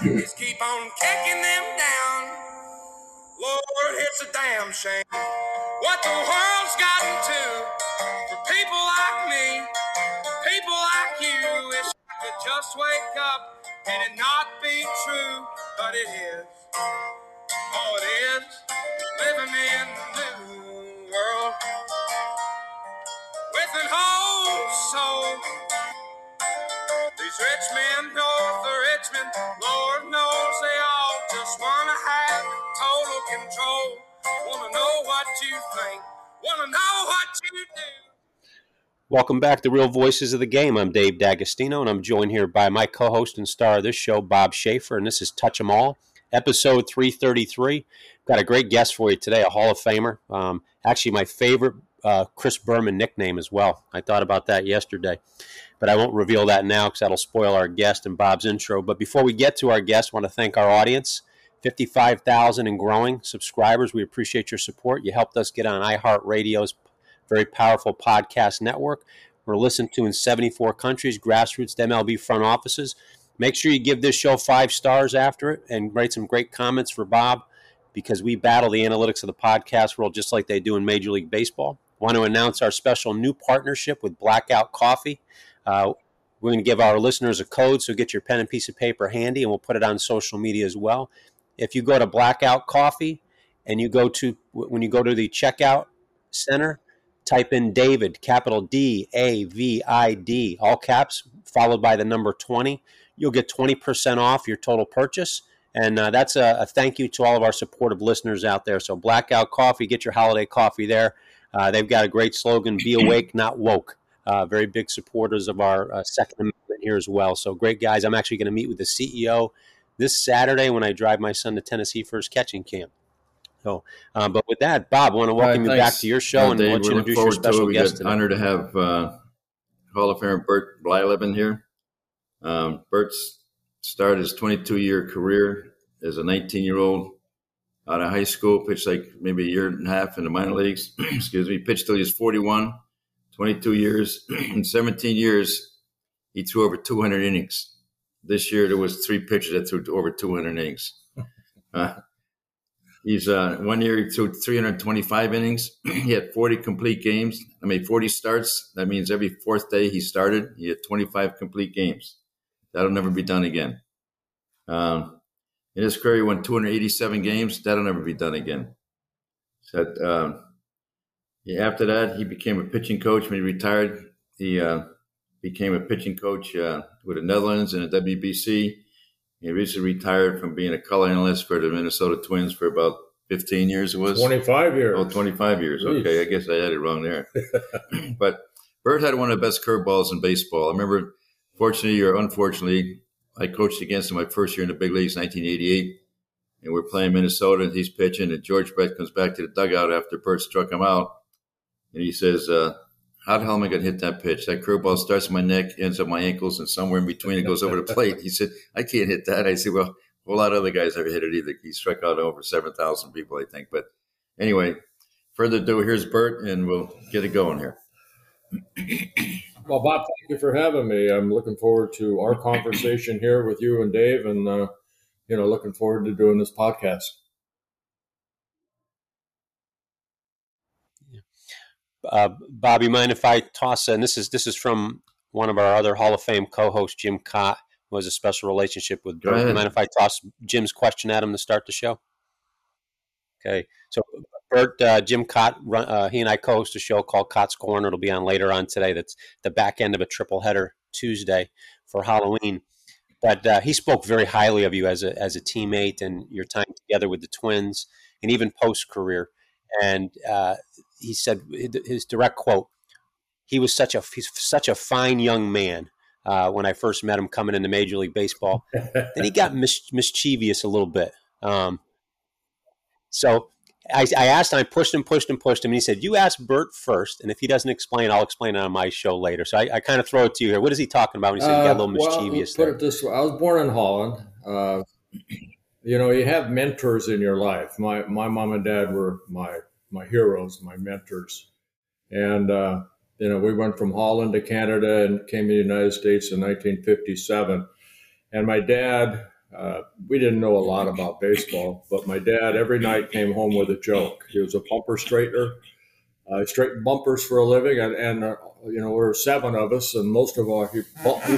Huskies keep on kicking them down. Lord, it's a damn shame what the world's gotten to for people like me, people like you. Wish I could just wake up and it not be true, but it is. Oh, it is living in the new world with an whole soul. These rich men north of Richmond, Lord Welcome back to Real Voices of the Game. I'm Dave D'Agostino, and I'm joined here by my co-host and star of this show, Bob Schaefer, and this is Touch 'Em All, episode 333. Got a great guest for you today, a Hall of Famer. Um, actually, my favorite uh, Chris Berman nickname as well. I thought about that yesterday, but I won't reveal that now because that'll spoil our guest and Bob's intro. But before we get to our guest, I want to thank our audience. 55,000 and growing subscribers. We appreciate your support. You helped us get on iHeartRadio's very powerful podcast network. We're listened to in 74 countries, grassroots MLB front offices. Make sure you give this show five stars after it and write some great comments for Bob because we battle the analytics of the podcast world just like they do in Major League Baseball. Want to announce our special new partnership with Blackout Coffee. Uh, we're going to give our listeners a code, so get your pen and piece of paper handy, and we'll put it on social media as well. If you go to Blackout Coffee and you go to when you go to the checkout center, type in David, capital D A V I D, all caps, followed by the number 20. You'll get 20% off your total purchase. And uh, that's a, a, thank you to all of our supportive listeners out there. So, Blackout Coffee, get your holiday coffee there. Uh, they've got a great slogan Be awake, not woke. Uh, very big supporters of our uh, Second Amendment here as well. So, great guys. I'm actually going to meet with the CEO this Saturday when I drive my son to Tennessee for his catching camp. So, um, but with that, Bob, I want to welcome right, you back to your show uh, and Dave, want you to introduce your special guest. Today. Honor to have uh, Hall of Famer Bert Blyleven here. Um, Bert's started his 22 year career as a 19 year old out of high school, pitched like maybe a year and a half in the minor leagues. Excuse me, pitched till he was 41, 22 years. in 17 years, he threw over 200 innings. This year, there was three pitchers that threw over 200 innings. Uh, he's uh, one year he threw 325 innings. he had 40 complete games. I mean, 40 starts. That means every fourth day he started, he had 25 complete games. That'll never be done again. Um, in his career, he won 287 games. That'll never be done again. So, uh, yeah, after that, he became a pitching coach. When he retired, he uh, became a pitching coach uh, with the Netherlands and the WBC. He recently retired from being a color analyst for the Minnesota Twins for about 15 years. It was 25 years. Oh, 25 years. Jeez. Okay, I guess I had it wrong there. but Bert had one of the best curveballs in baseball. I remember, fortunately or unfortunately, I coached against him my first year in the big leagues, 1988. And we're playing Minnesota, and he's pitching, and George Brett comes back to the dugout after Bert struck him out. And he says, uh, how the hell am I going to hit that pitch? That curveball starts in my neck, ends at my ankles, and somewhere in between it goes over the plate. He said, I can't hit that. I said, well, a whole lot of other guys never hit it either. He struck out over 7,000 people, I think. But anyway, further ado, here's Bert, and we'll get it going here. Well, Bob, thank you for having me. I'm looking forward to our conversation here with you and Dave, and, uh, you know, looking forward to doing this podcast. Uh, Bob, you mind if I toss? And this is this is from one of our other Hall of Fame co-hosts, Jim Kaat, who has a special relationship with Bert. You mind if I toss Jim's question at him to start the show? Okay, so Bert, uh, Jim Kaat, uh, he and I co-host a show called Kaat's Corner. It'll be on later on today. That's the back end of a triple header Tuesday for Halloween. But uh, he spoke very highly of you as a as a teammate and your time together with the Twins, and even post career. And uh, he said his direct quote: "He was such a he's such a fine young man." Uh, when I first met him coming into Major League Baseball, then he got mis- mischievous a little bit. Um, so I, I, asked him, I pushed him, pushed him, pushed him, and he said, "You ask Bert first, and if he doesn't explain, I'll explain it on my show later." So I, I kind of throw it to you here. What is he talking about when he said he got a little uh, mischievous? Well, put there? it this way: I was born in Holland. Uh, you know, you have mentors in your life. My my mom and dad were my my heroes, my mentors. And, uh, you know, we went from Holland to Canada and came to the United States in 1957. And my dad uh, we didn't know a lot about baseball, but my dad every night came home with a joke. He was a bumper straightener. I uh, straightened bumpers for a living, and, and uh, you know, there were seven of us, and most of all, he,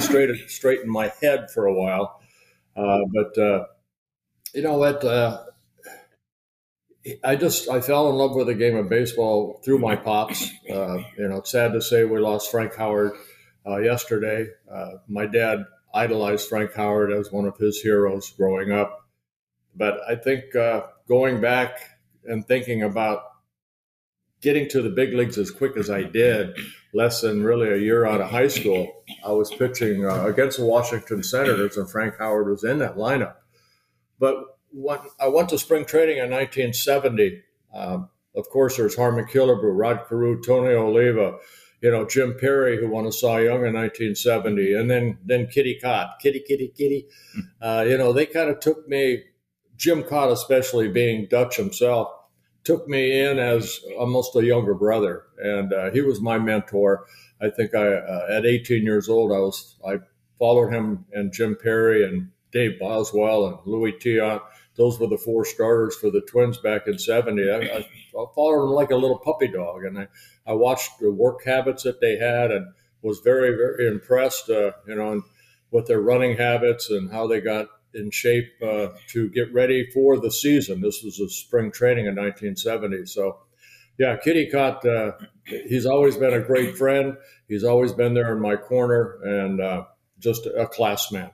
straightened, straightened my head for a while. Uh, but, uh, you know what? Uh, I just I fell in love with the game of baseball through my pops. Uh, you know, it's sad to say we lost Frank Howard yesterday. my dad idolized Frank Howard as one of his heroes growing up. But I think uh, going back and thinking about getting to the big leagues as quick as I did, less than really a year out of high school, I was pitching uh, against the Washington Senators, and Frank Howard was in that lineup. But when I went to spring training in 1970, um, of course, there's Harmon Killebrew, Rod Carew, Tony Oliva, you know, Jim Perry, who won a Cy Young in 1970, and then then Kitty Kaat, Kitty, Kitty, Kitty. Hmm. Uh, you know, they kind of took me, Jim Kaat, especially being Dutch himself, took me in as almost a younger brother, and uh, he was my mentor. I think I, uh, at 18 years old, I was I followed him and Jim Perry and Dave Boswell and Luis Tiant. Those were the four starters for the Twins back in 70. I, I followed them like a little puppy dog, and I I watched the work habits that they had and was very, very impressed, uh, you know, with their running habits and how they got in shape uh, to get ready for the season. This was a spring training in 1970. So, yeah, Kitty Kaat, uh, he's always been a great friend. He's always been there in my corner and uh, just a class man.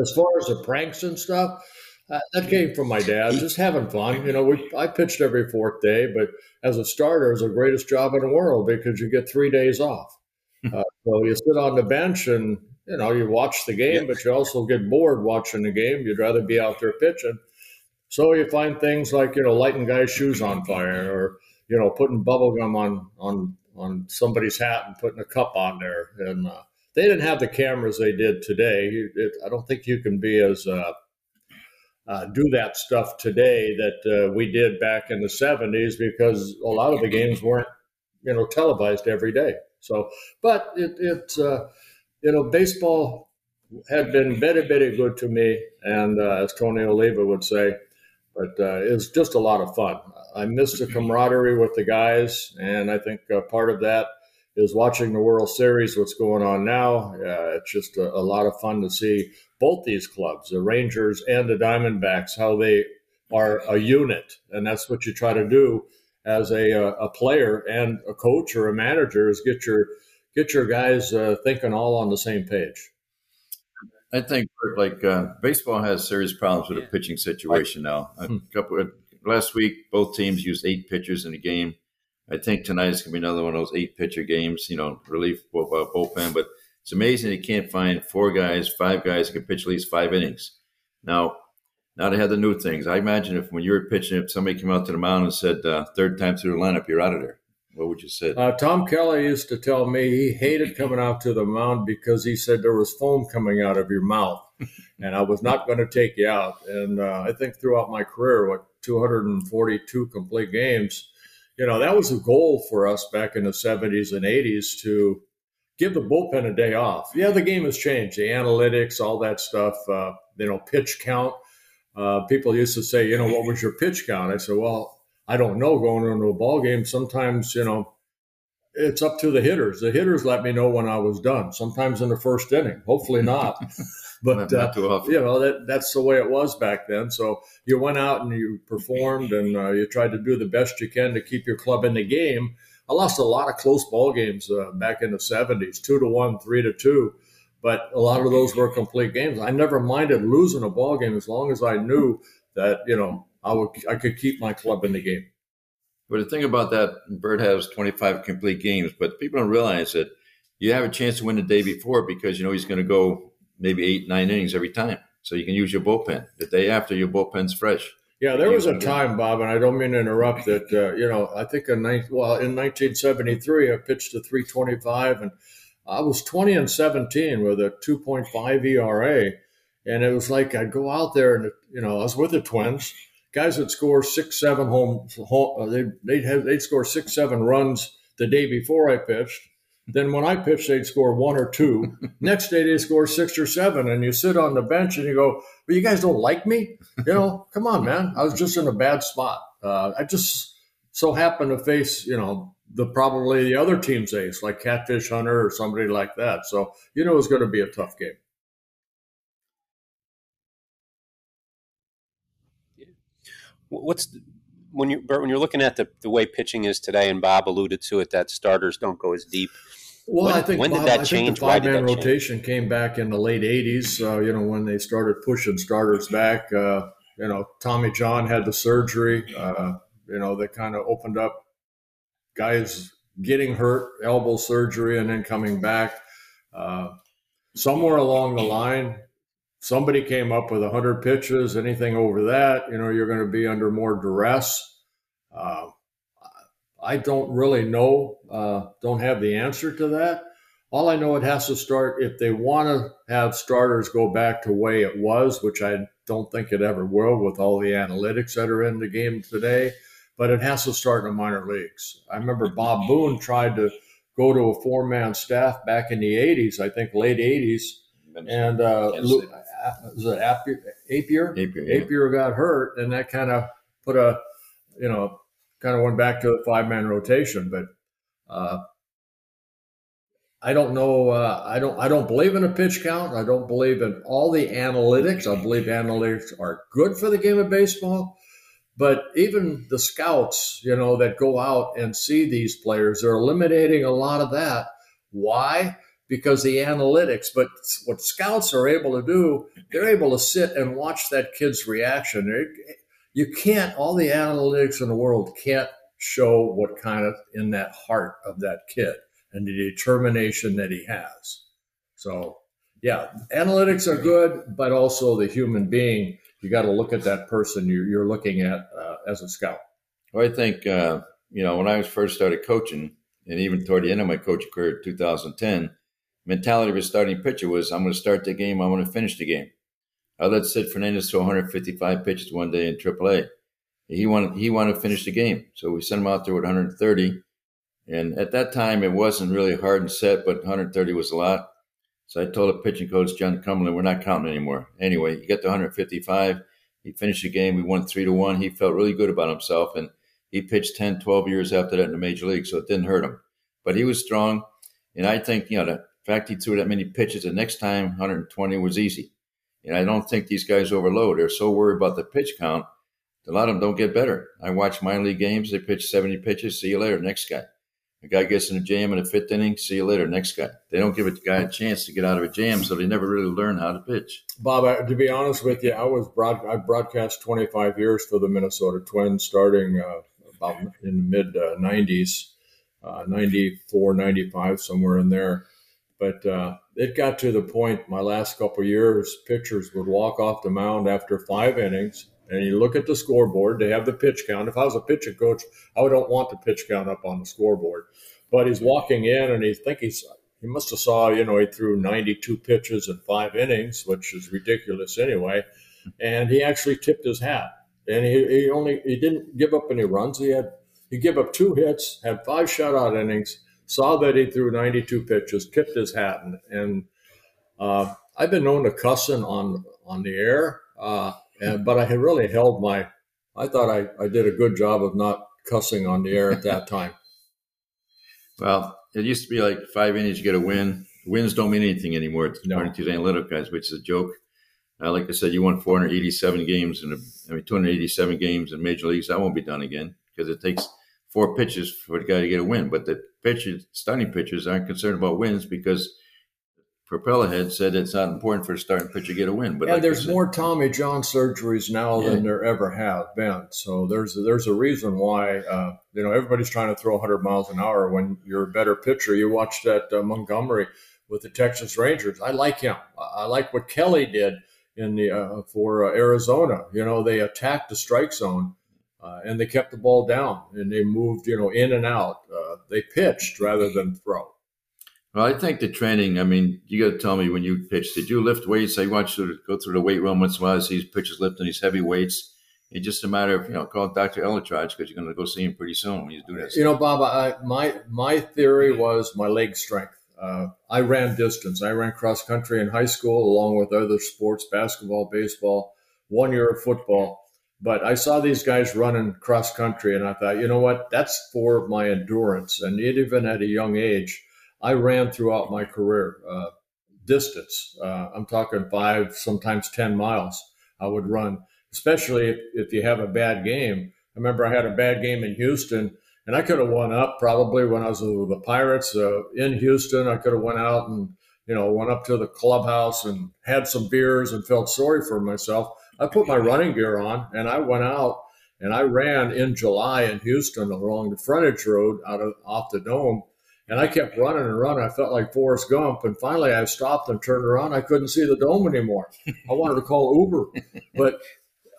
As far as the pranks and stuff, uh, that came from my dad, just having fun. You know, we, I pitched every fourth day, but as a starter, it's the greatest job in the world because you get three days off. Uh, so you sit on the bench and you know you watch the game, but you also get bored watching the game. You'd rather be out there pitching. So you find things like you know lighting guys' shoes on fire, or you know putting bubble gum on on on somebody's hat and putting a cup on there. And uh, they didn't have the cameras they did today. It, I don't think you can be as uh, do that stuff today that uh, we did back in the 70s because a lot of the games weren't, you know, televised every day. So, but it, it uh, you know, baseball had been very, very good to me. And uh, as Tony Oliva would say, but uh, it was just a lot of fun. I missed the camaraderie with the guys. And I think uh, part of that is watching the World Series, what's going on now. it's just a, a lot of fun to see both these clubs, the Rangers and the Diamondbacks, how they are a unit, and that's what you try to do as a, a player and a coach or a manager is get your get your guys uh, thinking all on the same page. I think like uh, baseball has serious problems with the pitching situation now. A hmm. couple of, last week, both teams used eight pitchers in a game. I think tonight is going to be another one of those eight pitcher games. You know, relief bullpen, but it's amazing you can't find four guys, five guys who can pitch at least five innings. Now, now they have the new things. I imagine if when you were pitching, if somebody came out to the mound and said uh, third time through the lineup, you're out of there. What would you say? Uh, Tom Kelly used to tell me he hated coming out to the mound because he said there was foam coming out of your mouth, and I was not going to take you out. And uh, I think throughout my career, what 242 complete games, you know, that was a goal for us back in the 70s and 80s to give the bullpen a day off. Yeah, the game has changed, the analytics, all that stuff. Uh, you know, pitch count. Uh, people used to say, you know, what was your pitch count? I said, well, I don't know. Going into a ball game, sometimes you know, it's up to the hitters. The hitters let me know when I was done. Sometimes in the first inning, hopefully not. but not, uh, you know that that's the way it was back then. So you went out and you performed, and uh, you tried to do the best you can to keep your club in the game I lost a lot of close ball games uh, back in the 70s, two to one, three to two. But a lot of those were complete games. I never minded losing a ball game as long as I knew that, you know, I would I could keep my club in the game. But the thing about that, Bert has 25 complete games, but people don't realize that you have a chance to win the day before because you know he's going to go maybe eight, nine innings every time. So you can use your bullpen. The day after, your bullpen's fresh. Yeah, there was a time, Bob, and I don't mean to interrupt. That uh, you know, I think in well in 1973, I pitched a 325, and I was 20 and 17 with a 2.5 ERA, and it was like I'd go out there and you know I was with the Twins, guys would score six, seven home, home they they'd have they'd score six, seven runs the day before I pitched, Then when I pitch, they'd score one or two. Next day, they score six or seven. And you sit on the bench and you go, "But you guys don't like me? You know, come on, man. I was just in a bad spot. Uh, I just so happened to face, you know, the probably the other team's ace, like Catfish Hunter or somebody like that. So you know, it's going to be a tough game. What's the, when you Bert, when you're looking at the, the way pitching is today, and Bob alluded to it, that starters don't go as deep. Well, When- I think when did Bob, that I change? Think the Why did five man that change? rotation came back in the late '80s. Uh, you know, when they started pushing starters back. Uh, you know, Tommy John had the surgery. Uh, you know, that kind of opened up guys getting hurt, elbow surgery, and then coming back. Uh, somewhere along the line, somebody came up with 100 pitches. Anything over that, you know, you're going to be under more duress. Uh, I don't really know, uh, don't have the answer to that. All I know, it has to start if they want to have starters go back to way it was, which I don't think it ever will with all the analytics that are in the game today. But it has to start in the minor leagues. I remember Bob Boone tried to go to a four man staff back in the 80s, I think late 80s. And uh, Kansas Lu- City. was it Appier? Appier? Napier, yeah. Appier got hurt, and that kind of put a, you know, kind of went back to a five man rotation. But uh, I don't know. Uh, I don't. I don't believe in a pitch count. I don't believe in all the analytics. I believe analytics are good for the game of baseball. But even the scouts, you know, that go out and see these players, they're eliminating a lot of that. Why? Because the analytics. But what scouts are able to do, they're able to sit and watch that kid's reaction. You can't. All the analytics in the world can't show what kind of in that heart of that kid and the determination that he has. So, yeah, analytics are good, but also the human being. You got to look at that person you're, looking at uh, as a scout. Well, I think uh, you know when I first started coaching, and even toward the end of my coaching career, 2010, mentality of a starting pitcher was I'm going to start the game, I'm going to finish the game. I let Sid Fernandez throw 155 pitches one day in AAA. He wanted he wanted to finish the game, so we sent him out there with 130. And at that time, it wasn't really hard and set, but 130 was a lot. So I told the pitching coach John Cumberland, we're not counting anymore. Anyway, he got to 155. He finished the game. We won three to one. He felt really good about himself, and he pitched 10, 12 years after that in the major league, so it didn't hurt him. But he was strong, and I think you know fact he threw that many pitches the next time 120 was easy. And I don't think these guys overload. They're so worried about the pitch count. A lot of them don't get better. I watch minor league games. They pitch 70 pitches. See you later. Next guy. A guy gets in a jam in the fifth inning. See you later. Next guy. They don't give a guy a chance to get out of a jam, so they never really learn how to pitch. Bob, I, to be honest with you, I was broad, I broadcast 25 years for the Minnesota Twins, starting uh, about in the mid uh, 90s, uh, 94, 95, somewhere in there. But uh, it got to the point my last couple years, pitchers would walk off the mound after five innings, and you look at the scoreboard. They have the pitch count. If I was a pitching coach, I wouldn't want the pitch count up on the scoreboard. But he's walking in, and he think he's he must have saw you know he threw 92 pitches in five innings, which is ridiculous anyway. And he actually tipped his hat, and he, he only he didn't give up any runs. He had he gave up two hits, had five shutout innings saw that he threw 92 pitches, tipped his hat, and, and uh, I've been known to cussing on on the air, uh, and, but I had really held my. I thought I, I did a good job of not cussing on the air at that time. Well, it used to be like five innings, you get a win. Wins don't mean anything anymore, No. according to the analytic guys, which is a joke. Uh, like I said, you won 487 games, and I mean 287 games in major leagues. That won't be done again because it takes four pitches for the guy to get a win. But the pitchers, starting pitchers, aren't concerned about wins because Propeller Head said it's not important for a starting pitcher to get a win. But and like there's said- more Tommy John surgeries now Yeah. than there ever have been. So there's there's a reason why uh, you know everybody's trying to throw 100 miles an hour when you're a better pitcher. You watch that uh, Montgomery with the Texas Rangers. I like him. I, I like what Kelly did in the uh, for uh, Arizona. You know they attacked the strike zone. Uh, and they kept the ball down, and they moved, you know, in and out. Uh, they pitched rather than throw. Well, I think the training. I mean, you got to tell me when you pitch. Did you lift weights? I watched you go through the weight room once in a while. I see these pitchers lifting these heavy weights. it's just a matter of you know call Dr. ElAttrache because you're going to go see him pretty soon when you do that. You know, Bob, I, my my theory was my leg strength. Uh, I ran distance. I ran cross country in high school along with other sports, basketball, baseball, one year of football. But I saw these guys running cross country, and I thought, you know what? That's for my endurance. And even at a young age, I ran throughout my career uh, distance. Uh, I'm talking five, sometimes 10 miles. I would run, especially if, if you have a bad game. I remember I had a bad game in Houston, and I could have won up probably when I was with the Pirates uh, in Houston. I could have went out and you know went up to the clubhouse and had some beers and felt sorry for myself. I put my running gear on and I went out and I ran in July in Houston along the frontage road out of off the dome and I kept running and running. I felt like Forrest Gump. And finally, I stopped and turned around. I couldn't see the dome anymore. I wanted to call Uber, but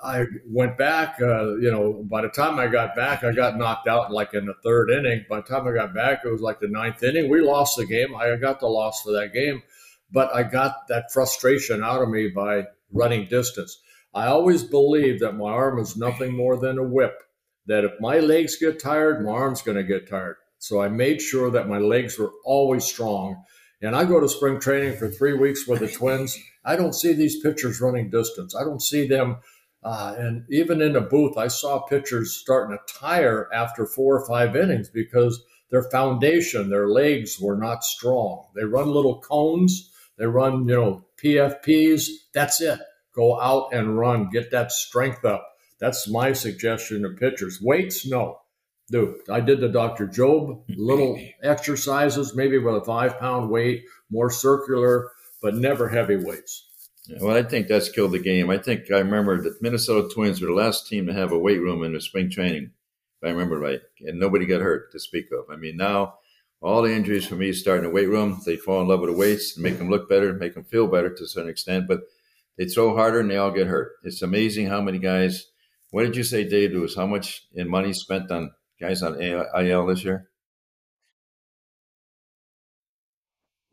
I went back. Uh, you know, by the time I got back, I got knocked out like in the third inning. By the time I got back, it was like the ninth inning. We lost the game. I got the loss for that game, but I got that frustration out of me by running distance. I always believed that my arm is nothing more than a whip. That if my legs get tired, my arm's going to get tired. So I made sure that my legs were always strong. And I go to spring training for three weeks with the Twins. I don't see these pitchers running distance. I don't see them. Uh, and even in the booth, I saw pitchers starting to tire after four or five innings because their foundation, their legs were not strong. They run little cones. They run, you know, PFPs. That's it. Go out and run. Get that strength up. That's my suggestion to pitchers. Weights, no do. I did the Dr. Jobe little exercises, maybe with a five pound weight, more circular, but never heavy weights. Yeah, well, I think that's killed the game. I think I remember the Minnesota Twins were the last team to have a weight room in the spring training, if I remember right, and nobody got hurt to speak of. I mean, now all the injuries for me start in the weight room. They fall in love with the weights and make them look better, make them feel better to a certain extent, but they throw harder and they all get hurt. It's amazing how many guys. What did you say, Dave? Was how much in money spent on guys on IL this year?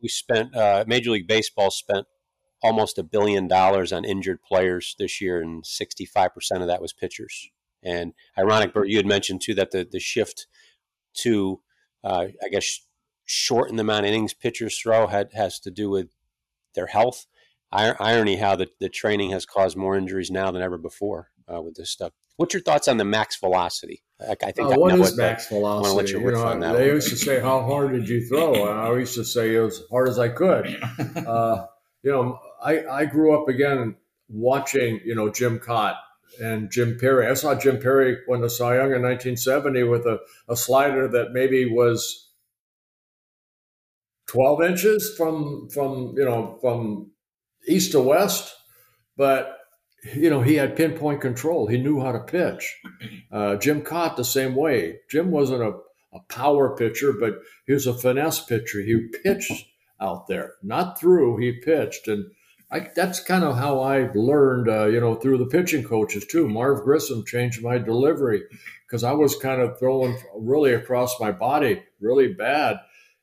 We spent uh, Major League Baseball spent almost a billion dollars on injured players this year, and 65% of that was pitchers. And ironic, Bert, you had mentioned too that the, the shift to, uh, I guess, shorten the amount of innings pitchers throw had, has to do with their health. I- irony how the, the training has caused more injuries now than ever before uh, with this stuff. What's your thoughts on the max velocity? I, I think uh, what is max velocity? You know, they used to say, "How hard did you throw?" I used to say, "As hard as I could." Uh, you know, I, I grew up again watching, you know, Jim Kaat and Jim Perry. I saw Jim Perry win the Cy Young in 1970 with a, a slider that maybe was 12 inches from from you know from east to west, but you know, he had pinpoint control. He knew how to pitch. Uh, Jim Kaat the same way. Jim wasn't a, a power pitcher, but he was a finesse pitcher. He pitched out there, not through. He pitched, and I, that's kind of how I learned, uh, you know, through the pitching coaches too. Marv Grissom changed my delivery because I was kind of throwing really across my body, really bad.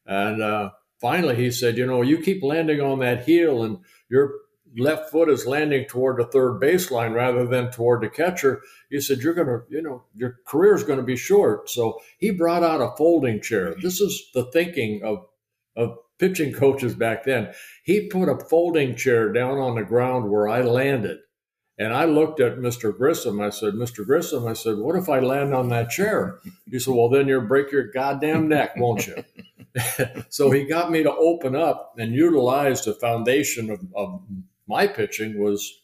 And uh, finally, he said, you know, you keep landing on that heel, and you're left foot is landing toward the third baseline rather than toward the catcher, he said, You're going to, you know, your career is going to be short. So he brought out a folding chair. This is the thinking of, of pitching coaches back then. He put a folding chair down on the ground where I landed. And I looked at Mr. Grissom. I said, Mr. Grissom, I said, what if I land on that chair? He said, well, then you'll break your goddamn neck, won't you? so he got me to open up and utilize the foundation of, of my pitching was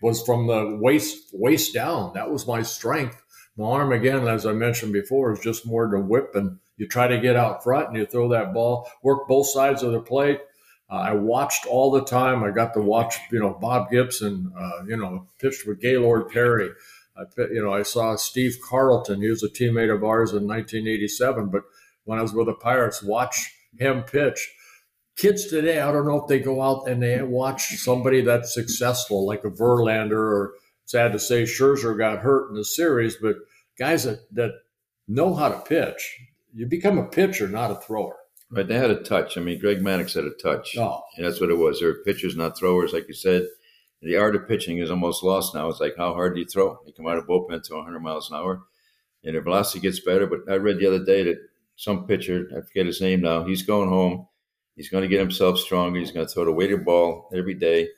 was from the waist waist down. That was my strength. My arm, again, as I mentioned before, is just more to whip and you try to get out front and you throw that ball, work both sides of the plate. Uh, I watched all the time. I got to watch, you know, Bob Gibson, uh, you know, pitched with Gaylord Perry. I, you know, I saw Steve Carlton. He was a teammate of ours in 1987. But when I was with the Pirates, watch him pitch kids today, I don't know if they go out and they watch somebody that's successful, like a Verlander, or sad to say, Scherzer got hurt in the series, but guys that, that know how to pitch, you become a pitcher, not a thrower. Right, they had a touch. I mean, Greg Maddux had a touch, oh. and that's what it was. They were pitchers, not throwers, like you said. the art of pitching is almost lost now. It's like how hard do you throw? You come out of bullpen to 100 miles an hour, and the velocity gets better. But I read the other day that some pitcher, I forget his name now, he's going home. He's going to get himself stronger. He's going to throw the weighted ball every day.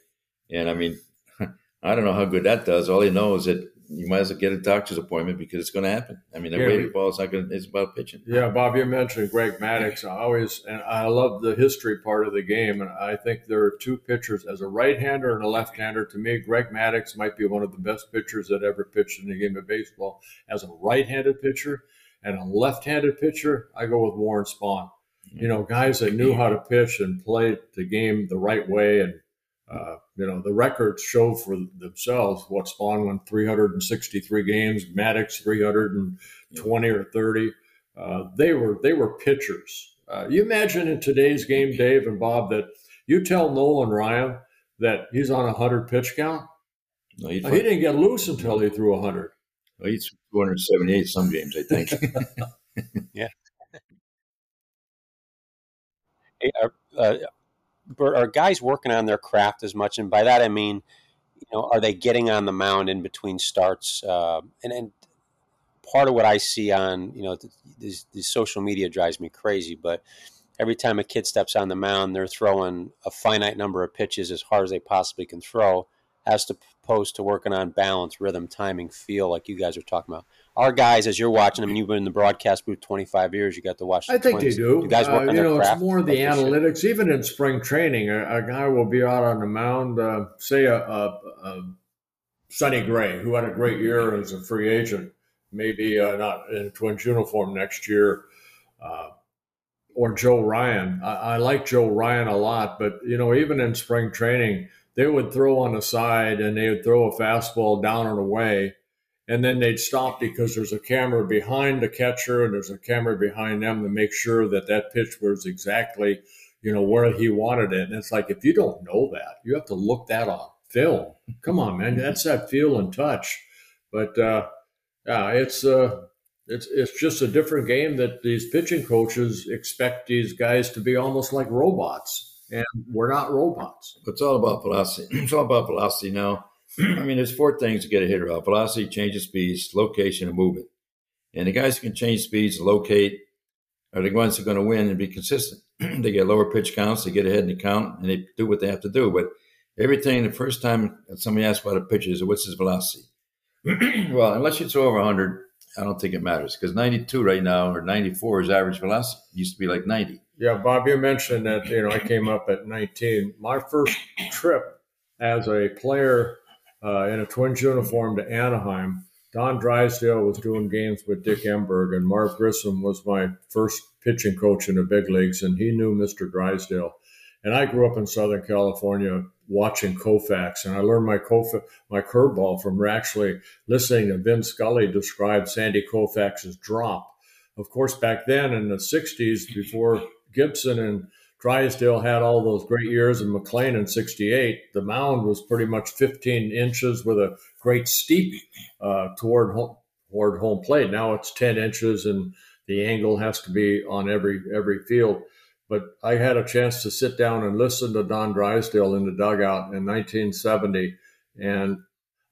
And I mean, I don't know how good that does. All he knows is that you might as well get a doctor's appointment because it's going to happen. I mean, the yeah, weighted ball is not going. To, it's about pitching. Yeah, Bob, you mentioned Greg Maddux. I always and I love the history part of the game, and I think there are two pitchers as a right-hander and a left-hander. To me, Greg Maddux might be one of the best pitchers that ever pitched in the game of baseball. As a right-handed pitcher and a left-handed pitcher, I go with Warren Spahn. You know, guys that knew how to pitch and play the game the right way and uh, you know, the records show for themselves what Spahn won 363 games, Maddux 320 or 30. Uh, they were they were pitchers. Uh, you imagine in today's game, Dave and Bob, that you tell Nolan Ryan that he's on a hundred pitch count. No, he didn't get loose until he threw a hundred. Well, he threw 278 some games, I think. yeah. Hey, uh, uh are guys working on their craft as much? And by that I mean, you know, are they getting on the mound in between starts? Uh, and and part of what I see on you know this social media drives me crazy, but every time a kid steps on the mound, they're throwing a finite number of pitches as hard as they possibly can throw, as opposed to working on balance, rhythm, timing, feel, like you guys are talking about our guys, as you're watching, I mean, you've been in the broadcast booth 25 years. You got to watch. I think twins. they do. You guys work uh, on you know, it's more the analytics. Even in spring training, a, a, guy will be out on the mound. Uh, say a, a, a, Sonny Gray, who had a great year as a free agent, maybe uh, not in Twins uniform next year, uh, or Joe Ryan. I, I like Joe Ryan a lot, but you know, even in spring training, they would throw on the side and they would throw a fastball down and away. And then they'd stop because there's a camera behind the catcher and there's a camera behind them to make sure that that pitch was exactly you know where he wanted it. And it's like if you don't know that you have to look that on film. Come on man. That's that feel and touch. But uh yeah it's uh it's it's just a different game that these pitching coaches expect these guys to be almost like robots and we're not robots it's all about velocity it's all about velocity now I mean, there's four things to get a hitter out: velocity, change of speeds, location, and movement. And the guys who can change speeds, locate, are the ones who are going to win and be consistent. they get lower pitch counts, they get ahead in the count, and they do what they have to do. But everything, the first time somebody asks about a pitcher is, what's his velocity? well, unless you over 100, I don't think it matters because 92 right now or 94 is average velocity. It used to be like 90. Yeah, Bob, you mentioned that, you know, I came up at 19. My first trip as a player uh, in a Twins uniform to Anaheim. Don Drysdale was doing games with Dick Enberg, and Marv Grissom was my first pitching coach in the big leagues, and he knew Mr. Drysdale. And I grew up in Southern California watching Koufax, and I learned my Kof- my curveball from actually listening to Vin Scully describe Sandy Koufax's drop. Of course, back then in the '60s, before Gibson and Drysdale had all those great years in McLain in 68. The mound was pretty much 15 inches with a great steep uh, toward, home, toward home plate. Now it's 10 inches and the angle has to be on every, every field. But I had a chance to sit down and listen to Don Drysdale in the dugout in 1970. And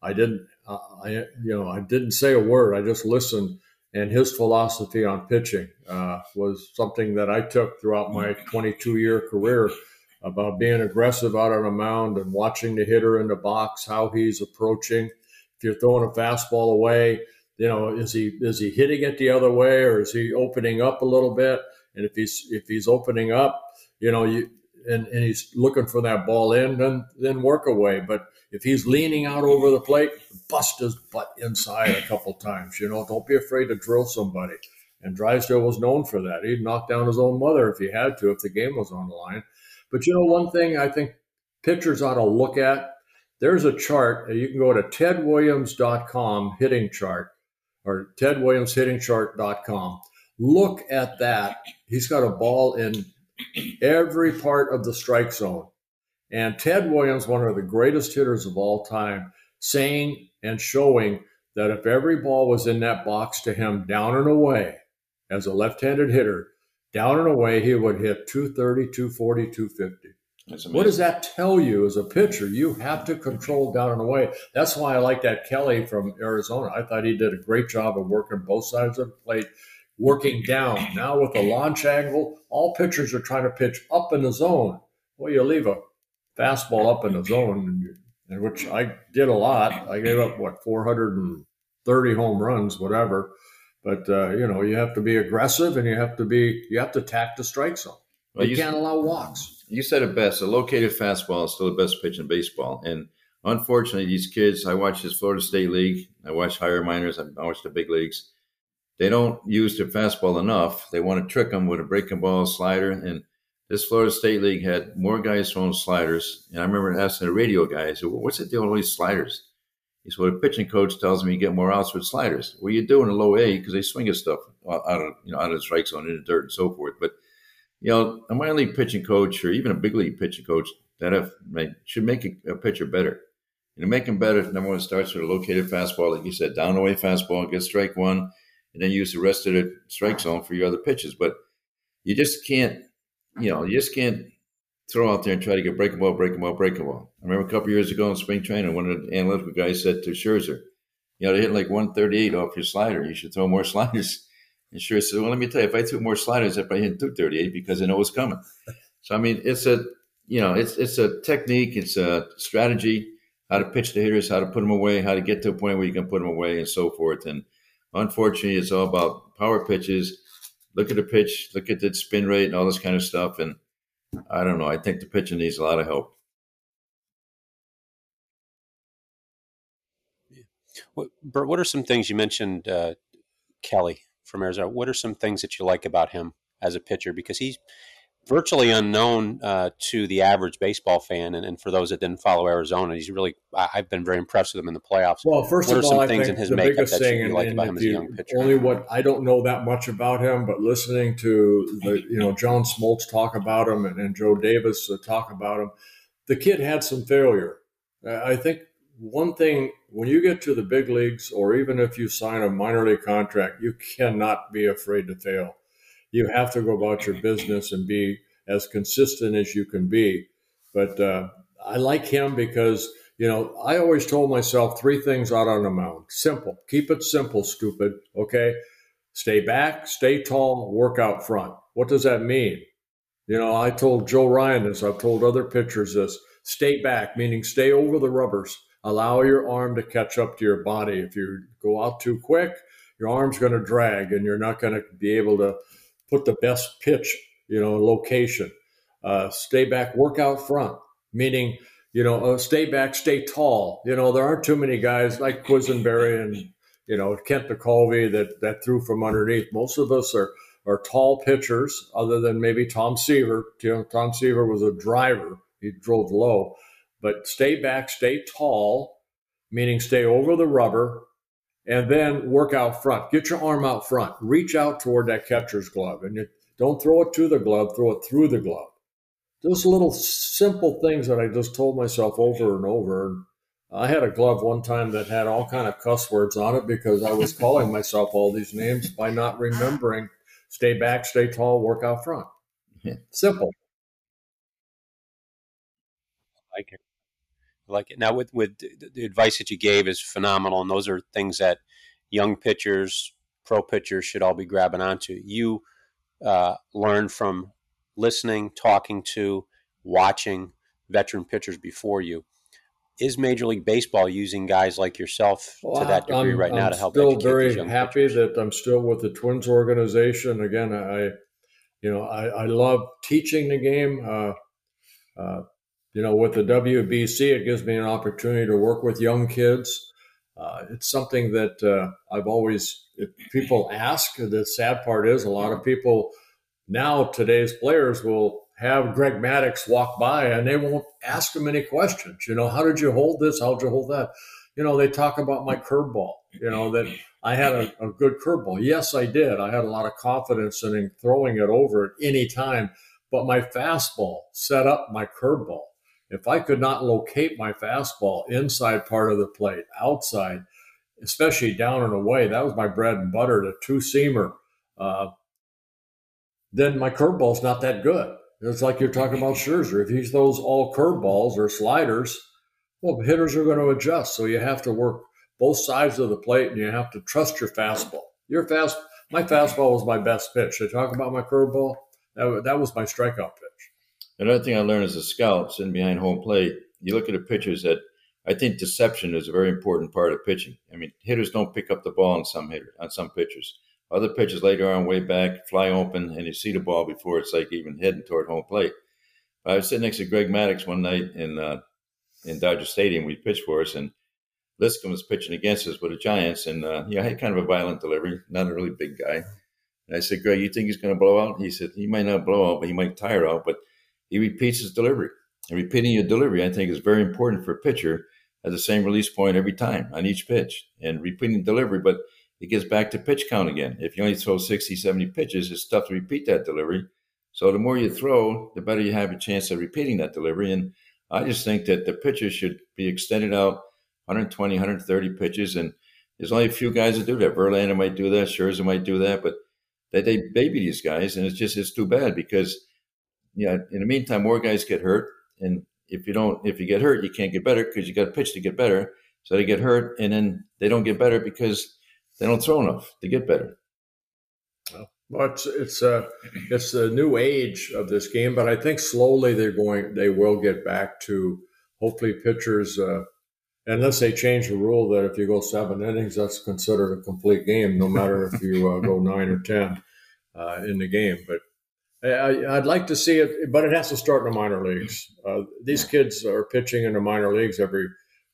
I didn't, I, you know, I didn't say a word. I just listened and his philosophy on pitching uh, was something that I took throughout my 22 year career about being aggressive out on a mound and watching the hitter in the box, how he's approaching. If you're throwing a fastball away, you know, is he is he hitting it the other way or is he opening up a little bit? And if he's if he's opening up, you know, you and, and he's looking for that ball in, then then work away. But if he's leaning out over the plate, bust his butt inside a couple times. You know, don't be afraid to drill somebody. And Drysdale was known for that. He'd knock down his own mother if he had to, if the game was on the line. But you know, one thing I think pitchers ought to look at there's a chart. You can go to tedwilliams.com hitting chart or tedwilliamshittingchart.com. Look at that. He's got a ball in every part of the strike zone. And Ted Williams, one of the greatest hitters of all time, saying and showing that if every ball was in that box to him down and away as a left handed hitter, down and away, he would hit 230, 240, 250. What does that tell you as a pitcher? You have to control down and away. That's why I like that Kelly from Arizona. I thought he did a great job of working both sides of the plate, working down. Now with the launch angle, all pitchers are trying to pitch up in the zone. Well, you leave a fastball up in the zone, and which I did a lot. I gave up what 430 home runs, whatever. But uh, you know, you have to be aggressive, and you have to be you have to attack the strike zone. Well, you, you can't allow walks. You said it best. A located fastball is still the best pitch in baseball, and unfortunately, these kids. I watch this Florida State League. I watch higher minors. I watch the big leagues. They don't use their fastball enough. They want to trick them with a breaking ball slider, and this Florida State League had more guys throwing sliders. And I remember asking a radio guy, I said, well, what's the deal with all these sliders? He said, well, the pitching coach tells me you get more outs with sliders. Well, you do in a low A because they swing at stuff uh, out of, you know, out of the strike zone, in the dirt and so forth. But, you know, a minor league pitching coach or even a big league pitching coach that have, should make a, a pitcher better. You know, make him better, number one, starts with a located fastball, like you said, down the way fastball, get strike one, and then use the rest of the strike zone for your other pitches. But you just can't you know, you just can't throw out there and try to get breaking ball, breaking ball, breaking ball. I remember a couple years ago in spring training, one of the analytical guys said to Scherzer, you know, they hit like 138 off your slider. You should throw more sliders. And Scherzer said, well, let me tell you, if I threw more sliders, if I'd probably hit 238 because I know it's coming. So, I mean, it's a, you know, it's, it's a technique, it's a strategy, how to pitch the hitters, how to put them away, how to get to a point where you can put them away and so forth. And unfortunately, it's all about power pitches look at the pitch, look at the spin rate and all this kind of stuff. And I don't know. I think the pitcher needs a lot of help. What, Bert, what are some things you mentioned, uh, Kelly from Arizona? What are some things that you like about him as a pitcher? Because he's virtually unknown uh, to the average baseball fan, and, and, for those that didn't follow Arizona, he's really I've been very impressed with him in the playoffs. Well, first what of all, I think the biggest thing, and, like about him as a young pitcher? Only what I don't know that much about him, but listening to the you know John Smoltz talk about him and, and Joe Davis uh, talk about him, the kid had some failure. I think one thing when you get to the big leagues, or even if you sign a minor league contract, you cannot be afraid to fail you have to go about your business and be as consistent as you can be. But uh, I like him because, you know, I always told myself three things out on the mound simple. Keep it simple, stupid. Okay. Stay back, stay tall, work out front. What does that mean? You know, I told Joe Ryan this, I've told other pitchers this stay back, meaning stay over the rubbers. Allow your arm to catch up to your body. If you go out too quick, your arm's going to drag and you're not going to be able to put the best pitch, you know, location. Uh, stay back, work out front, meaning, you know, uh, stay back, stay tall. You know, there aren't too many guys like Quisenberry and, you know, Kent Tekulve that, that threw from underneath. Most of us are, are tall pitchers, other than maybe Tom Seaver. You know, Tom Seaver was a driver, he drove low. But stay back, stay tall, meaning stay over the rubber, and then work out front. Get your arm out front. Reach out toward that catcher's glove, and you, don't throw it to the glove. Throw it through the glove. Those little simple things that I just told myself over and over. I had a glove one time that had all kind of cuss words on it because I was calling myself all these names by not remembering. Stay back, stay tall, work out front. Simple. I like it like it. Now, with with the advice that you gave is phenomenal, and those are things that young pitchers, pro pitchers should all be grabbing onto. You uh, learn from listening, talking to, watching veteran pitchers before you. Is Major League Baseball using guys like yourself well, to that degree I'm, right I'm now to help? Still very happy pitchers? that I'm still with the Twins organization. Again, I, you know, I, I love teaching the game. Uh, uh, you know, with the WBC, it gives me an opportunity to work with young kids. Uh, it's something that uh, I've always, people ask, the sad part is a lot of people now, today's players will have Greg Maddux walk by and they won't ask him any questions. You know, how did you hold this? How'd you hold that? You know, they talk about my curveball, you know, that I had a, a good curveball. Yes, I did. I had a lot of confidence in throwing it over at any time, but my fastball set up my curveball. If I could not locate my fastball inside part of the plate, outside, especially down and away, that was my bread and butter, the two seamer. Uh, then my curveball's not that good. It's like you're talking about Scherzer. If he throws all curveballs or sliders, well, hitters are going to adjust. So you have to work both sides of the plate, and you have to trust your fastball. Your fast, my fastball was my best pitch. They talk about my curveball. That, that was my strikeout pitch. Another thing I learned as a scout, sitting behind home plate, you look at the pitchers that I think deception is a very important part of pitching. I mean, hitters don't pick up the ball on some hitter on some pitchers. Other pitchers later on, way back, fly open, and you see the ball before it's like even heading toward home plate. I was sitting next to Greg Maddux one night in uh, in Dodger Stadium. We pitched for us, and Lincecum was pitching against us with the Giants, and uh, had kind of a violent delivery, not a really big guy. And I said, Greg, you think he's going to blow out? He said, he might not blow out, but he might tire out. But he repeats his delivery. And repeating your delivery, I think, is very important for a pitcher at the same release point every time on each pitch and repeating delivery. But it gets back to pitch count again. If you only throw 60, 70 pitches, it's tough to repeat that delivery. So the more you throw, the better you have a chance of repeating that delivery. And I just think that the pitches should be extended out 120, 130 pitches. And there's only a few guys that do that. Verlander might do that. Scherzer might do that. But they, they baby these guys. And it's just, it's too bad because, yeah, in the meantime, more guys get hurt. And if you don't, if you get hurt, you can't get better because you got to pitch to get better. So they get hurt and then they don't get better because they don't throw enough to get better. Well, it's it's a it's a new age of this game, but I think slowly they're going. They will get back to hopefully pitchers, uh, unless they change the rule that if you go seven innings, that's considered a complete game, no matter if you uh, go nine or ten uh, in the game. But I, would like to see it, but it has to start in the minor leagues. Uh, these kids are pitching in the minor leagues every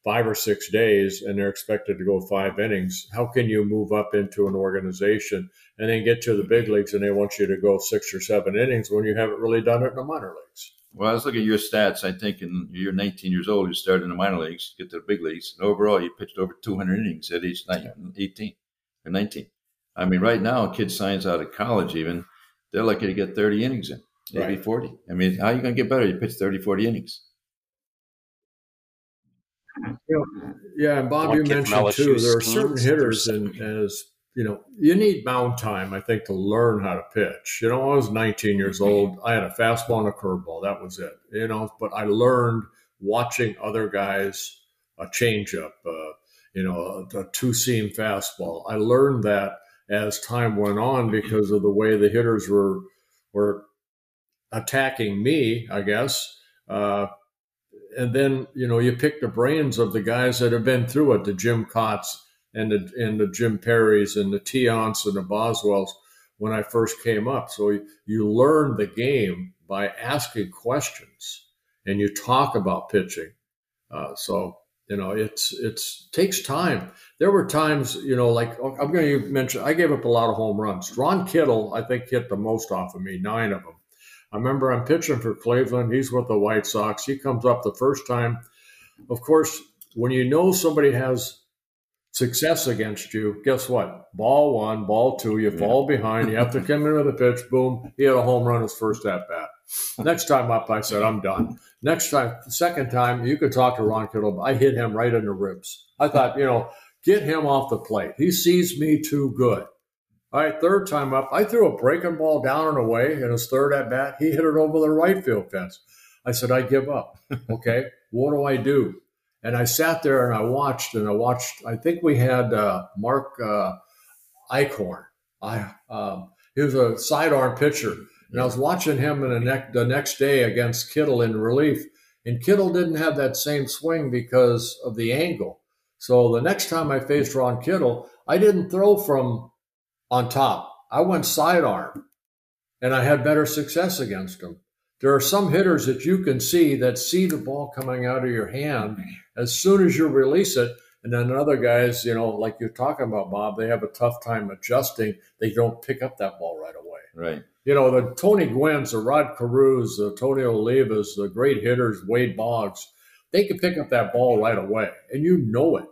five or six days and they're expected to go five innings. How can you move up into an organization and then get to the big leagues and they want you to go six or seven innings when you haven't really done it in the minor leagues? Well, I was looking at your stats. I think in you're 19 years old, you started in the minor leagues, get to the big leagues, and overall you pitched over 200 innings at age 18 or 19. I mean, right now, a kid signs out of college, even they're lucky to get 30 innings in, maybe right. 40. I mean, how are you going to get better? You pitch 30, 40 innings. Yeah, and Bob, you mentioned too, there are certain hitters, and as you know, you need mound time, I think, to learn how to pitch. You know, I was 19 years old. I had a fastball and a curveball. That was it. You know, but I learned watching other guys a changeup, uh, you know, a, a two seam fastball. I learned that as time went on because of the way the hitters were were attacking me. I guess. Uh, and then you know you pick the brains of the guys that have been through it, the Jim Kaats and the and the Jim Perrys and the Tiants and the Boswells when I first came up. So you, you learn the game by asking questions and you talk about pitching. Uh, so you know it's it's takes time. There were times you know like oh, I'm going to mention I gave up a lot of home runs. Ron Kittle I think hit the most off of me, nine of them. I remember I'm pitching for Cleveland. He's with the White Sox. He comes up the first time. Of course, when you know somebody has success against you, guess what? Ball one, ball two, you fall behind, you have to come in with a pitch, boom, he had a home run his first at bat. Next time up, I said, I'm done. Next time, second time, you could talk to Ron Kittle. I hit him right in the ribs. I thought, you know, get him off the plate. He sees me too good. All right, third time up, I threw a breaking ball down and away in his third at bat. He hit it over the right field fence. I said, I give up. Okay, what do I do? And I sat there and I watched and I watched. I think we had uh, Mark uh, Eichhorn. I um, he was a sidearm pitcher, and I was watching him in the, ne- the next day against Kittle in relief. And Kittle didn't have that same swing because of the angle. So the next time I faced Ron Kittle, I didn't throw from on top. I went sidearm and I had better success against him. There are some hitters that you can see that see the ball coming out of your hand as soon as you release it. And then other guys, you know, like you're talking about, Bob, they have a tough time adjusting. They don't pick up that ball right away. Right. You know, the Tony Gwynn's, the Rod Carews, the Tony Olivas, the great hitters, Wade Boggs, they can pick up that ball right away. And you know it.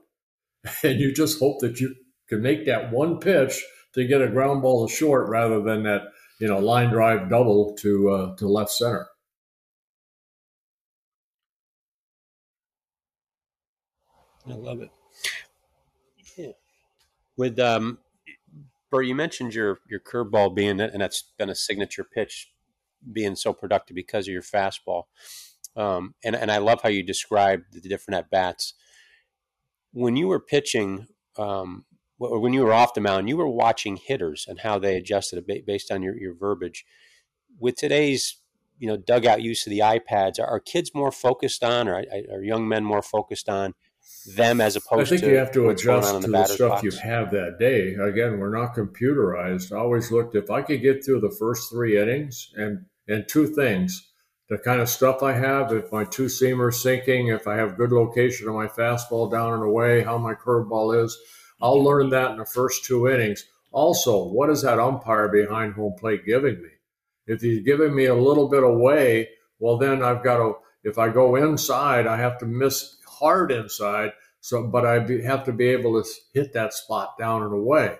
And you just hope that you can make that one pitch to get a ground ball short rather than that you know line drive double to uh, to left center. I love it. Yeah. With um, Bert, you mentioned your your curveball being and that's been a signature pitch being so productive because of your fastball. Um, and and I love how you described the different at bats. When you were pitching, um, or when you were off the mound, you were watching hitters and how they adjusted based on your, your verbiage. With today's you know dugout use of the iPads, are, are kids more focused on, or are young men more focused on them as opposed to? I think to you have to adjust to the, the stuff box? you have that day. Again, we're not computerized. I always looked if I could get through the first three innings and and two things the kind of stuff I have, if my two seamer sinking, if I have good location of my fastball down and away, how my curveball is, I'll learn that in the first two innings. Also, what is that umpire behind home plate giving me? If he's giving me a little bit away, well, then I've got to, if I go inside, I have to miss hard inside. So, but I have to be able to hit that spot down and away.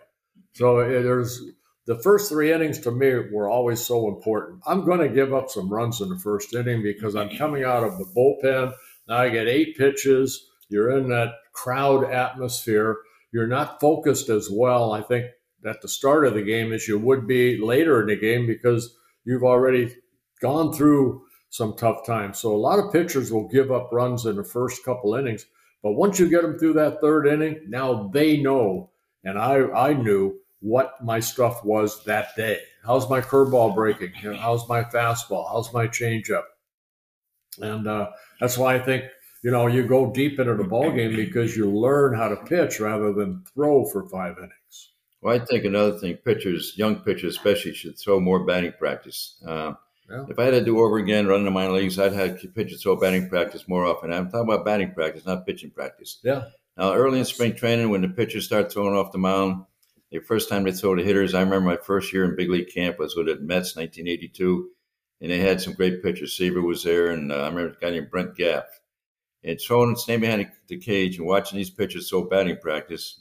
So eh, there's the first three innings to me were always so important. I'm going to give up some runs in the first inning because I'm coming out of the bullpen. Now I get eight pitches. You're in that crowd atmosphere. You're not focused as well, I think, at the start of the game as you would be later in the game because you've already gone through some tough times. So a lot of pitchers will give up runs in the first couple innings. But once you get them through that third inning, now they know, and I, I knew what my stuff was that day. How's my curveball breaking? How's my fastball? How's my changeup? And uh, that's why I think you know you go deep into the ball game because you learn how to pitch rather than throw for five innings. Well, I think another thing, pitchers, young pitchers especially, should throw more batting practice. Uh, yeah. If I had to do over again, running the minor leagues, I'd have pitchers throw batting practice more often. I'm talking about batting practice, not pitching practice. Yeah. Now, early in spring training, when the pitchers start throwing off the mound, the first time they throw the hitters, I remember my first year in big league camp was with the Mets, 1982, and they had some great pitchers. Seaver was there, and uh, I remember a guy named Brent Gaff. And throwing, standing behind the cage and watching these pitchers throw batting practice,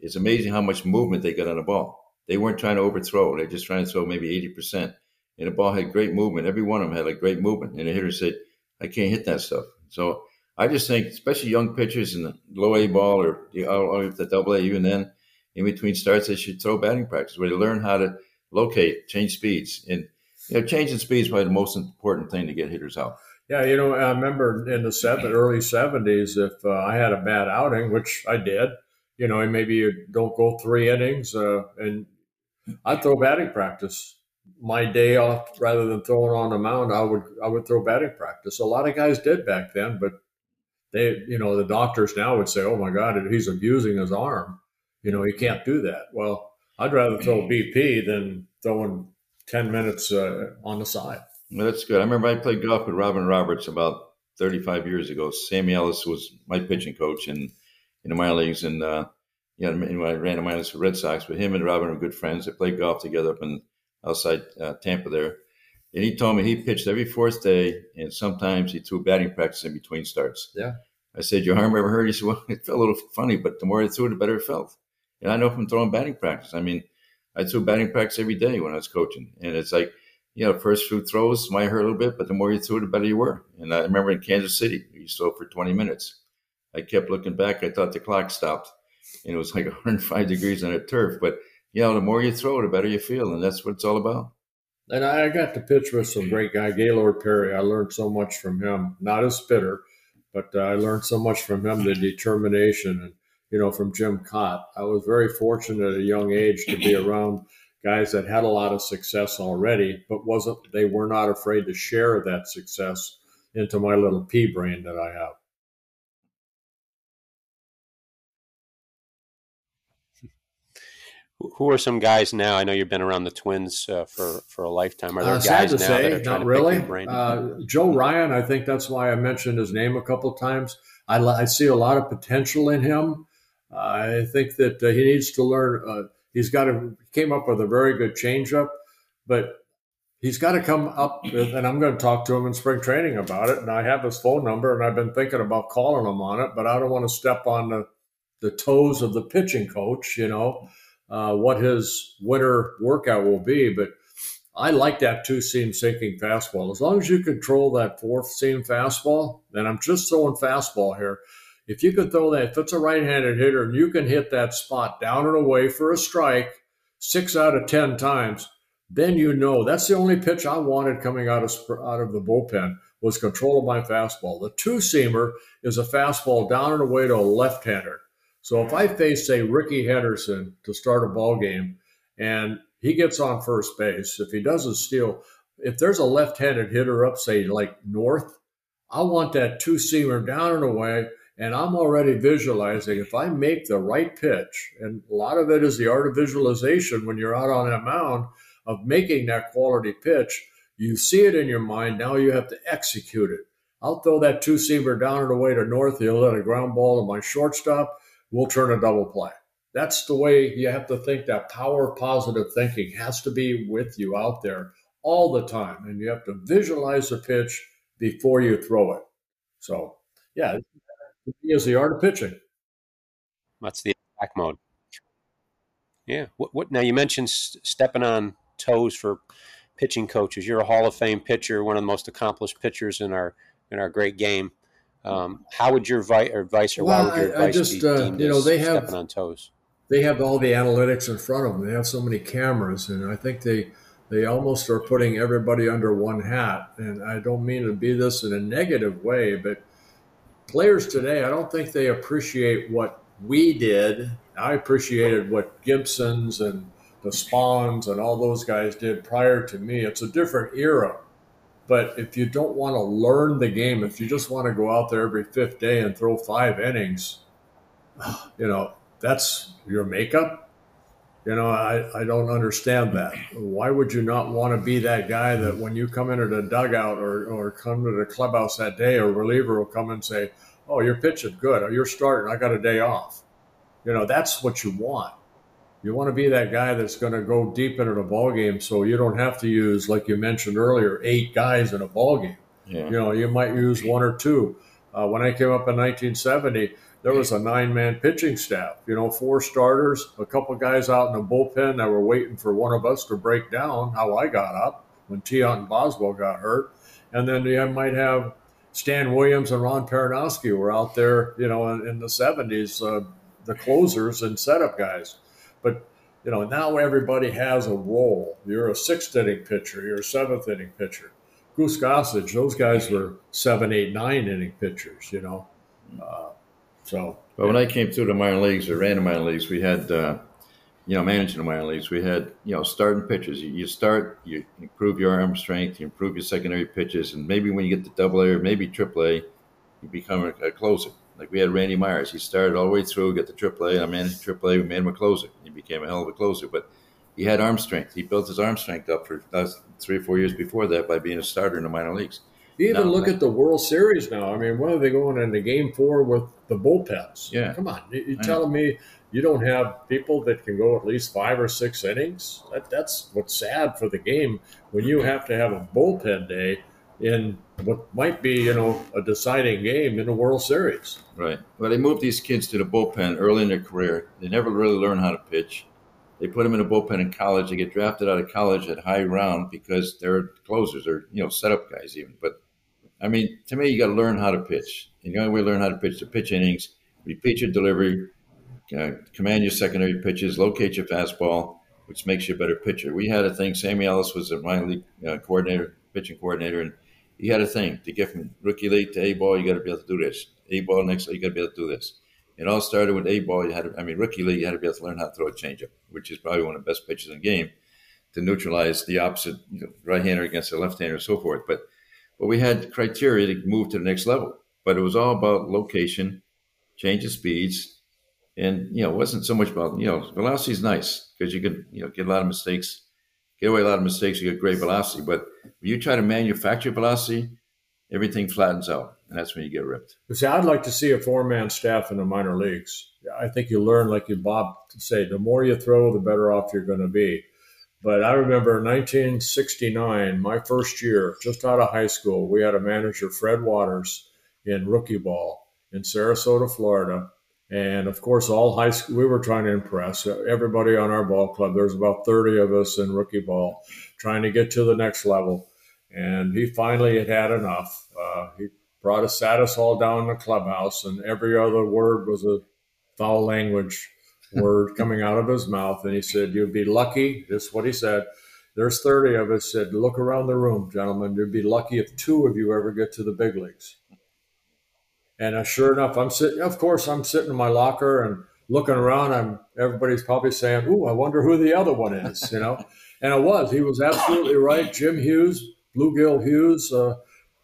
it's amazing how much movement they got on the ball. They weren't trying to overthrow; they're just trying to throw maybe 80 percent, and the ball had great movement. Every one of them had a great movement, and the hitter said, "I can't hit that stuff." So I just think, especially young pitchers in the low A ball or the, or the double A, even then in between starts, they should throw batting practice where they learn how to locate, change speeds. And, you know, changing speeds is probably the most important thing to get hitters out. Yeah, you know, I remember in the seven, early 70s, if uh, I had a bad outing, which I did, you know, maybe you don't go three innings, uh, and I'd throw batting practice. My day off, rather than throwing on the mound, I would I would throw batting practice. A lot of guys did back then, but they, you know, the doctors now would say, "Oh my God, he's abusing his arm." You know, he can't do that. Well, I'd rather throw BP than throwing 10 minutes uh, on the side. Well, that's good. I remember I played golf with Robin Roberts about 35 years ago. Sammy Ellis was my pitching coach in, in the minor leagues. And, uh, know, when I ran the minors for Red Sox, but him and Robin were good friends. They played golf together up in outside uh, Tampa there. And he told me he pitched every fourth day, and sometimes he threw batting practice in between starts. Yeah. I said, Your arm ever hurt? He said, Well, it felt a little funny, but the more I threw it, the better it felt. And I know from throwing batting practice. I mean, I threw batting practice every day when I was coaching. And it's like, you know, first few throws might hurt a little bit, but the more you threw it, the better you were. And I remember in Kansas City, you throw for 20 minutes. I kept looking back. I thought the clock stopped. And it was like 105 degrees on a turf. But, you know, the more you throw, the better you feel. And that's what it's all about. And I got to pitch with some great guy, Gaylord Perry. I learned so much from him. Not a spitter, but uh, I learned so much from him, the determination. And you know, from Jim Kaat. I was very fortunate at a young age to be around guys that had a lot of success already, but wasn't they were not afraid to share that success into my little pea brain that I have. Who are some guys now? I know you've been around the Twins uh, for for a lifetime. Are there uh, guys now say, that are trying not to really. Uh, Joe Ryan, I think that's why I mentioned his name a couple times. I, I see a lot of potential in him. I think that uh, he needs to learn. Uh, he's got to came up with a very good changeup, but he's got to come up with, and I'm going to talk to him in spring training about it. And I have his phone number, and I've been thinking about calling him on it, but I don't want to step on the the toes of the pitching coach. You know uh, what his winter workout will be, but. I like that two seam sinking fastball. As long as you control that fourth seam fastball, and I'm just throwing fastball here, if you can throw that, if it's a right-handed hitter and you can hit that spot down and away for a strike six out of ten times, then you know that's the only pitch I wanted coming out of out of the bullpen was control of my fastball. The two seamer is a fastball down and away to a left hander. So if I face say Rickey Henderson to start a ball game, and he gets on first base, if he doesn't steal, if there's a left-handed hitter up, say like North, I want that two seamer down and away. And I'm already visualizing if I make the right pitch, and a lot of it is the art of visualization when you're out on that mound of making that quality pitch. You see it in your mind. Now you have to execute it. I'll throw that two seamer down and away to North. He'll let a ground ball to my shortstop. We'll turn a double play. That's the way you have to think. That power positive thinking has to be with you out there all the time, and you have to visualize the pitch before you throw it. So, yeah, is the art of pitching. That's the attack mode. Yeah. What, what now? You mentioned stepping on toes for pitching coaches. You're a Hall of Fame pitcher, one of the most accomplished pitchers in our in our great game. Um, how would your vi- advice, or well, why would your advice I just, be uh, you know, they have, stepping on toes? They have all the analytics in front of them. They have so many cameras, and I think they they almost are putting everybody under one hat. And I don't mean to be this in a negative way, but players today, I don't think they appreciate what we did. I appreciated what Gibson's and the Spahns and all those guys did prior to me. It's a different era. But if you don't want to learn the game, if you just want to go out there every fifth day and throw five innings, you know, that's your makeup. You know, I, I don't understand that. Why would you not want to be that guy that when you come into the dugout or, or come to the clubhouse that day, a reliever will come and say, Oh, you're pitching good, or you're starting, I got a day off. You know, that's what you want. You want to be that guy that's going to go deep into the ball game, so you don't have to use, like you mentioned earlier, eight guys in a ball game. Yeah. You know, you might use one or two. Uh, when I came up in 1970, there was a nine-man pitching staff. You know, four starters, a couple guys out in the bullpen that were waiting for one of us to break down. How I got up when Tiant and Boswell got hurt, and then you might have Stan Williams and Ron Perranoski were out there. You know, in, in the 70s, uh, the closers and setup guys. But you know, now everybody has a role. You're a sixth inning pitcher. You're a seventh inning pitcher. Goose Gossage, those guys were seven, eight, nine inning pitchers. You know, uh, so. But when I came through the minor leagues or ran the minor leagues, we had, uh, you know, managing the minor leagues, we had, you know, starting pitchers. You, you, start, you improve your arm strength, you improve your secondary pitches, and maybe when you get to Double A or maybe Triple A, you become a, a closer. Like we had Randy Myers. He started all the way through, got the AAA. I managed AAA. We made him a closer. He became a hell of a closer. But he had arm strength. He built his arm strength up for uh, three or four years before that by being a starter in the minor leagues. You even now, look at the World Series now. I mean, what are they going into Game Four with the bullpens? Yeah, come on. You're telling me you don't have people that can go at least five or six innings? That, that's what's sad for the game when you mm-hmm. have to have a bullpen day in what might be, you know, a deciding game in the World Series. Right. Well, they moved these kids to the bullpen early in their career. They never really learn how to pitch. They put them in a bullpen in college. They get drafted out of college at high round because they're closers or you know setup guys even. But I mean, to me, you got to learn how to pitch. And the only way to learn how to pitch is pitch innings, repeat your delivery, uh, command your secondary pitches, locate your fastball, which makes you a better pitcher. We had a thing. Sammy Ellis was a minor league uh, coordinator, pitching coordinator, and he had a thing to get from rookie league to A ball. You got to be able to do this. A ball next, you got to be able to do this. It all started with A ball. You had, to, I mean, rookie league. You had to be able to learn how to throw a changeup, which is probably one of the best pitches in the game, to neutralize the opposite you know, right-hander against the left-hander and so forth. But but we had criteria to move to the next level. But it was all about location, change of speeds, and you know, it wasn't so much about you know, velocity is nice because you could you know get a lot of mistakes get away a lot of mistakes, you get great velocity. But when you try to manufacture velocity, everything flattens out, and that's when you get ripped. See, I'd like to see a four-man staff in the minor leagues. I think you learn, like you Bob say, the more you throw, the better off you're going to be. But I remember 1969, my first year, just out of high school, we had a manager, Fred Waters, in rookie ball in Sarasota, Florida and of course, all high school, we were trying to impress everybody on our ball club. There's about 30 of us in rookie ball trying to get to the next level. And he finally had had enough. Uh, he brought us, sat us all down in the clubhouse, and every other word was a foul language word coming out of his mouth. And he said, You'd be lucky, this is what he said, there's 30 of us. Said, look around the room, gentlemen. You'd be lucky if two of you ever get to the big leagues. And uh, sure enough, I'm sitting. Of course, I'm sitting in my locker and looking around. I'm everybody's probably saying, "Ooh, I wonder who the other one is," you know. and it was. He was absolutely right. Jim Hughes, Bluegill Hughes. Uh,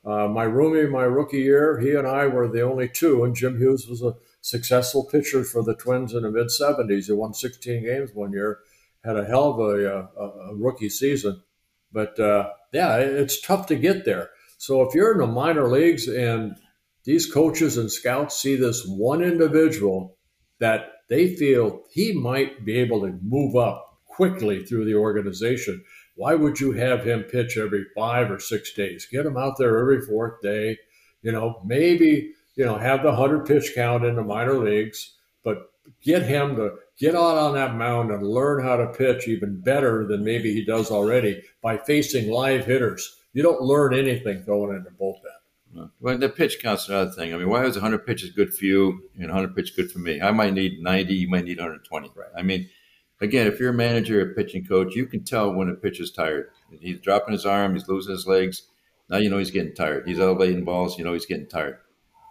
uh, my roomie, my rookie year, he and I were the only two, and Jim Hughes was a successful pitcher for the Twins in the mid 70s. He won 16 games one year, had a hell of a, uh, a, a rookie season. But uh, yeah, it's tough to get there. So if you're in the minor leagues and these coaches and scouts see this one individual that they feel he might be able to move up quickly through the organization, why would you have him pitch every five or six days? Get him out there every fourth day. You know, maybe, you know, have the 100 pitch count in the minor leagues, but get him to get out on that mound and learn how to pitch even better than maybe he does already by facing live hitters. You don't learn anything going into bullpen. Well, the pitch count's another thing. I mean, why is 100 pitches good for you and 100 pitches good for me? I might need 90, you might need 120. Right. I mean, again, if you're a manager, a pitching coach, you can tell when a pitcher's tired. He's dropping his arm, he's losing his legs. Now you know he's getting tired. He's elevating balls, you know he's getting tired.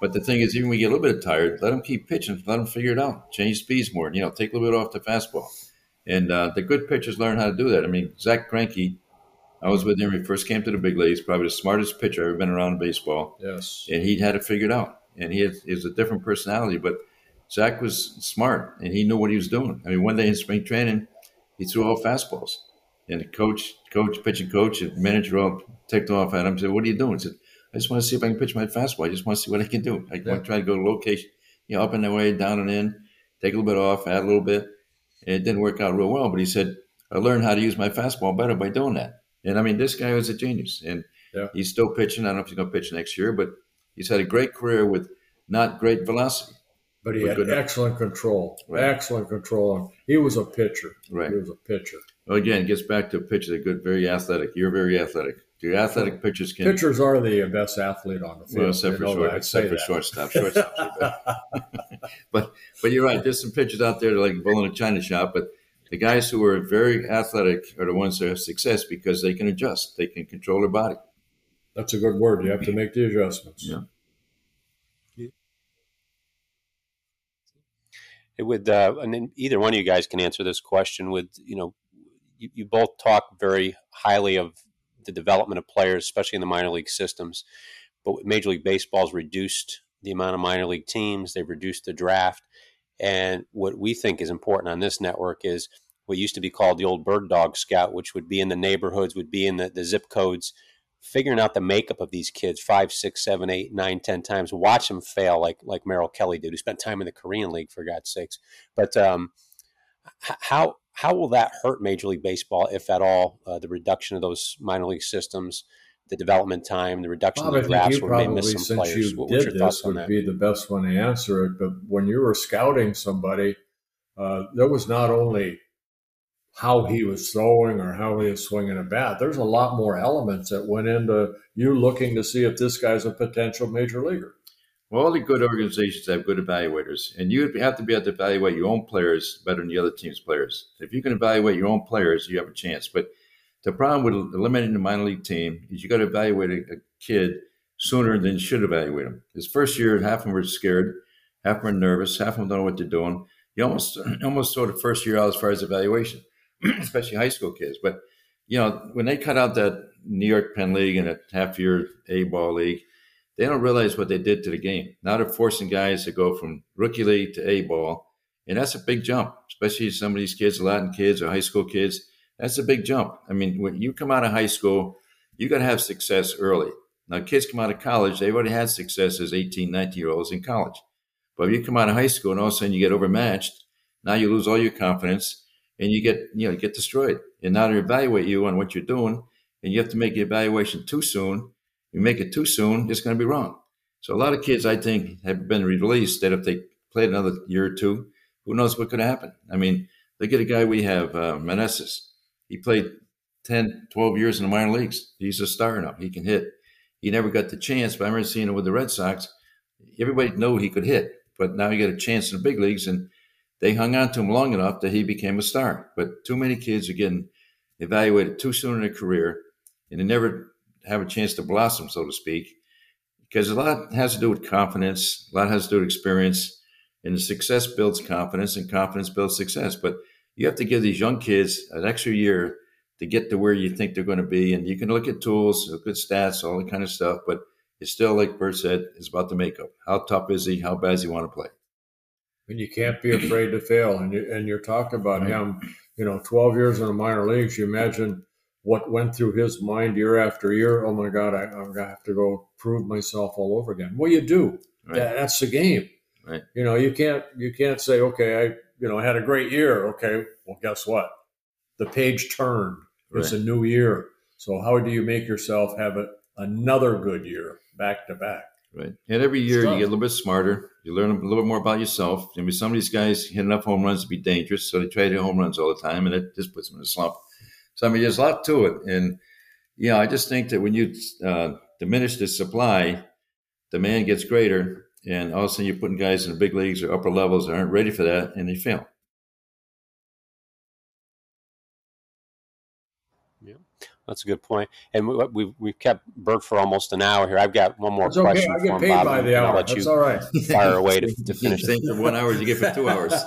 But the thing is, even when you get a little bit tired, let him keep pitching. Let him figure it out. Change speeds more. You know, take a little bit off the fastball. And uh, the good pitchers learn how to do that. I mean, Zach Greinke, I was with him when he first came to the big leagues. Probably the smartest pitcher I've ever been around in baseball. Yes. And he had it figured out. And he, had, he was a different personality. But Zach was smart, and he knew what he was doing. I mean, one day in spring training, he threw all fastballs. And the coach, coach, pitching coach, and manager all ticked off at him. And said, "What are you doing?" He said, "I just want to see if I can pitch my fastball. I just want to see what I can do. I yeah. want to try to go to location, you know, up and away, down and in, take a little bit off, add a little bit." And it didn't work out real well, but he said, "I learned how to use my fastball better by doing that." And I mean, this guy was a genius, and yeah. he's still pitching. I don't know if he's going to pitch next year, but he's had a great career with not great velocity. But he had excellent control, right. excellent control. He was a pitcher. Right. He was a pitcher. Well, again, it gets back to pitchers. They're good, very athletic. You're very athletic. Your athletic pitchers can. Pitchers are the best athlete on the field. Well, except for, short, except for shortstop. Shortstop. but but you're right. There's some pitchers out there that like bull in a china shop. But the guys who are very athletic are the ones that have success because they can adjust. They can control their body. That's a good word. You have to make the adjustments. Yeah. It would, uh, and either one of you guys can answer this question. With you know, you, you both talk very highly of the development of players, especially in the minor league systems. But Major League Baseball's reduced the amount of minor league teams. They've reduced the draft, and what we think is important on this network is what used to be called the old bird dog scout, which would be in the neighborhoods, would be in the, the zip codes, figuring out the makeup of these kids five, six, seven, eight, nine, ten times. Watch them fail, like like Merrill Kelly did, who spent time in the Korean League for God's sakes. But um, how how will that hurt Major League Baseball, if at all? Uh, the reduction of those minor league systems, the development time, the reduction Bob, of the drafts, where may miss some players. You what, did your this would be the best one to answer it. But when you were scouting somebody, uh, there was not only how he was throwing or how he was swinging a bat. There's a lot more elements that went into you looking to see if this guy's a potential major leaguer. Well, all the good organizations have good evaluators, and you have to be able to evaluate your own players better than the other team's players. If you can evaluate your own players, you have a chance. But the problem with eliminating the minor league team is you got to evaluate a, a kid sooner than you should evaluate him. His first year, half of them were scared, half of them are nervous, half of them don't know what they're doing. You almost almost throw the first year out as far as evaluation, especially high school kids. But you know, when they cut out that New York Penn League and a half year A ball league, they don't realize what they did to the game. Now they're forcing guys to go from rookie league to A ball, and that's a big jump, especially some of these kids, Latin kids or high school kids. That's a big jump. I mean, when you come out of high school, you got to have success early. Now, kids come out of college, they've already had success as 18, 19 year olds in college. But if you come out of high school and all of a sudden you get overmatched, now you lose all your confidence and you get, you know, get destroyed. And now they evaluate you on what you're doing, and you have to make the evaluation too soon you make it too soon, it's going to be wrong. So a lot of kids, I think, have been released that if they played another year or two, who knows what could happen. I mean, look at a guy we have, uh. He played 10, 12 years in the minor leagues. He's a star now. He can hit. He never got the chance, but I remember seeing it with the Red Sox. Everybody knew he could hit, but now he got a chance in the big leagues, and they hung on to him long enough that he became a star. But too many kids are getting evaluated too soon in their career and they never have a chance to blossom, so to speak, because a lot has to do with confidence, a lot has to do with experience, and success builds confidence, and confidence builds success. But you have to give these young kids an extra year to get to where you think they're going to be. And you can look at tools, look at stats, all that kind of stuff, but it's still, like Bert said, it's about the makeup. How tough is he? How bad does he want to play? And you can't be afraid to fail. And you, and you're talking about him, you know, 12 years in the minor leagues. You imagine what went through his mind year after year. Oh my God, I, am gonna have to go prove myself all over again. Well, you do. Right. That, that's the game. Right. You know, you can't you can't say, okay, I you know I had a great year. Okay, well, guess what? The page turned. It's right. a new year. So how do you make yourself have a, another good year back to back? Right. And every year you get a little bit smarter. You learn a little bit more about yourself. I mean, some of these guys hit enough home runs to be dangerous, so they try to hit home runs all the time, and it just puts them in a slump. So I mean, there's a lot to it, and yeah, I just think that when you uh, diminish the supply, demand gets greater, and all of a sudden you're putting guys in the big leagues or upper levels that aren't ready for that, and they fail. That's a good point. And we, we've we've kept Bert for almost an hour here. I've got one more it's question okay. I get paid Bob, by the hour. That's all right. fire away to, to finish. Think for one hour, you get for two hours.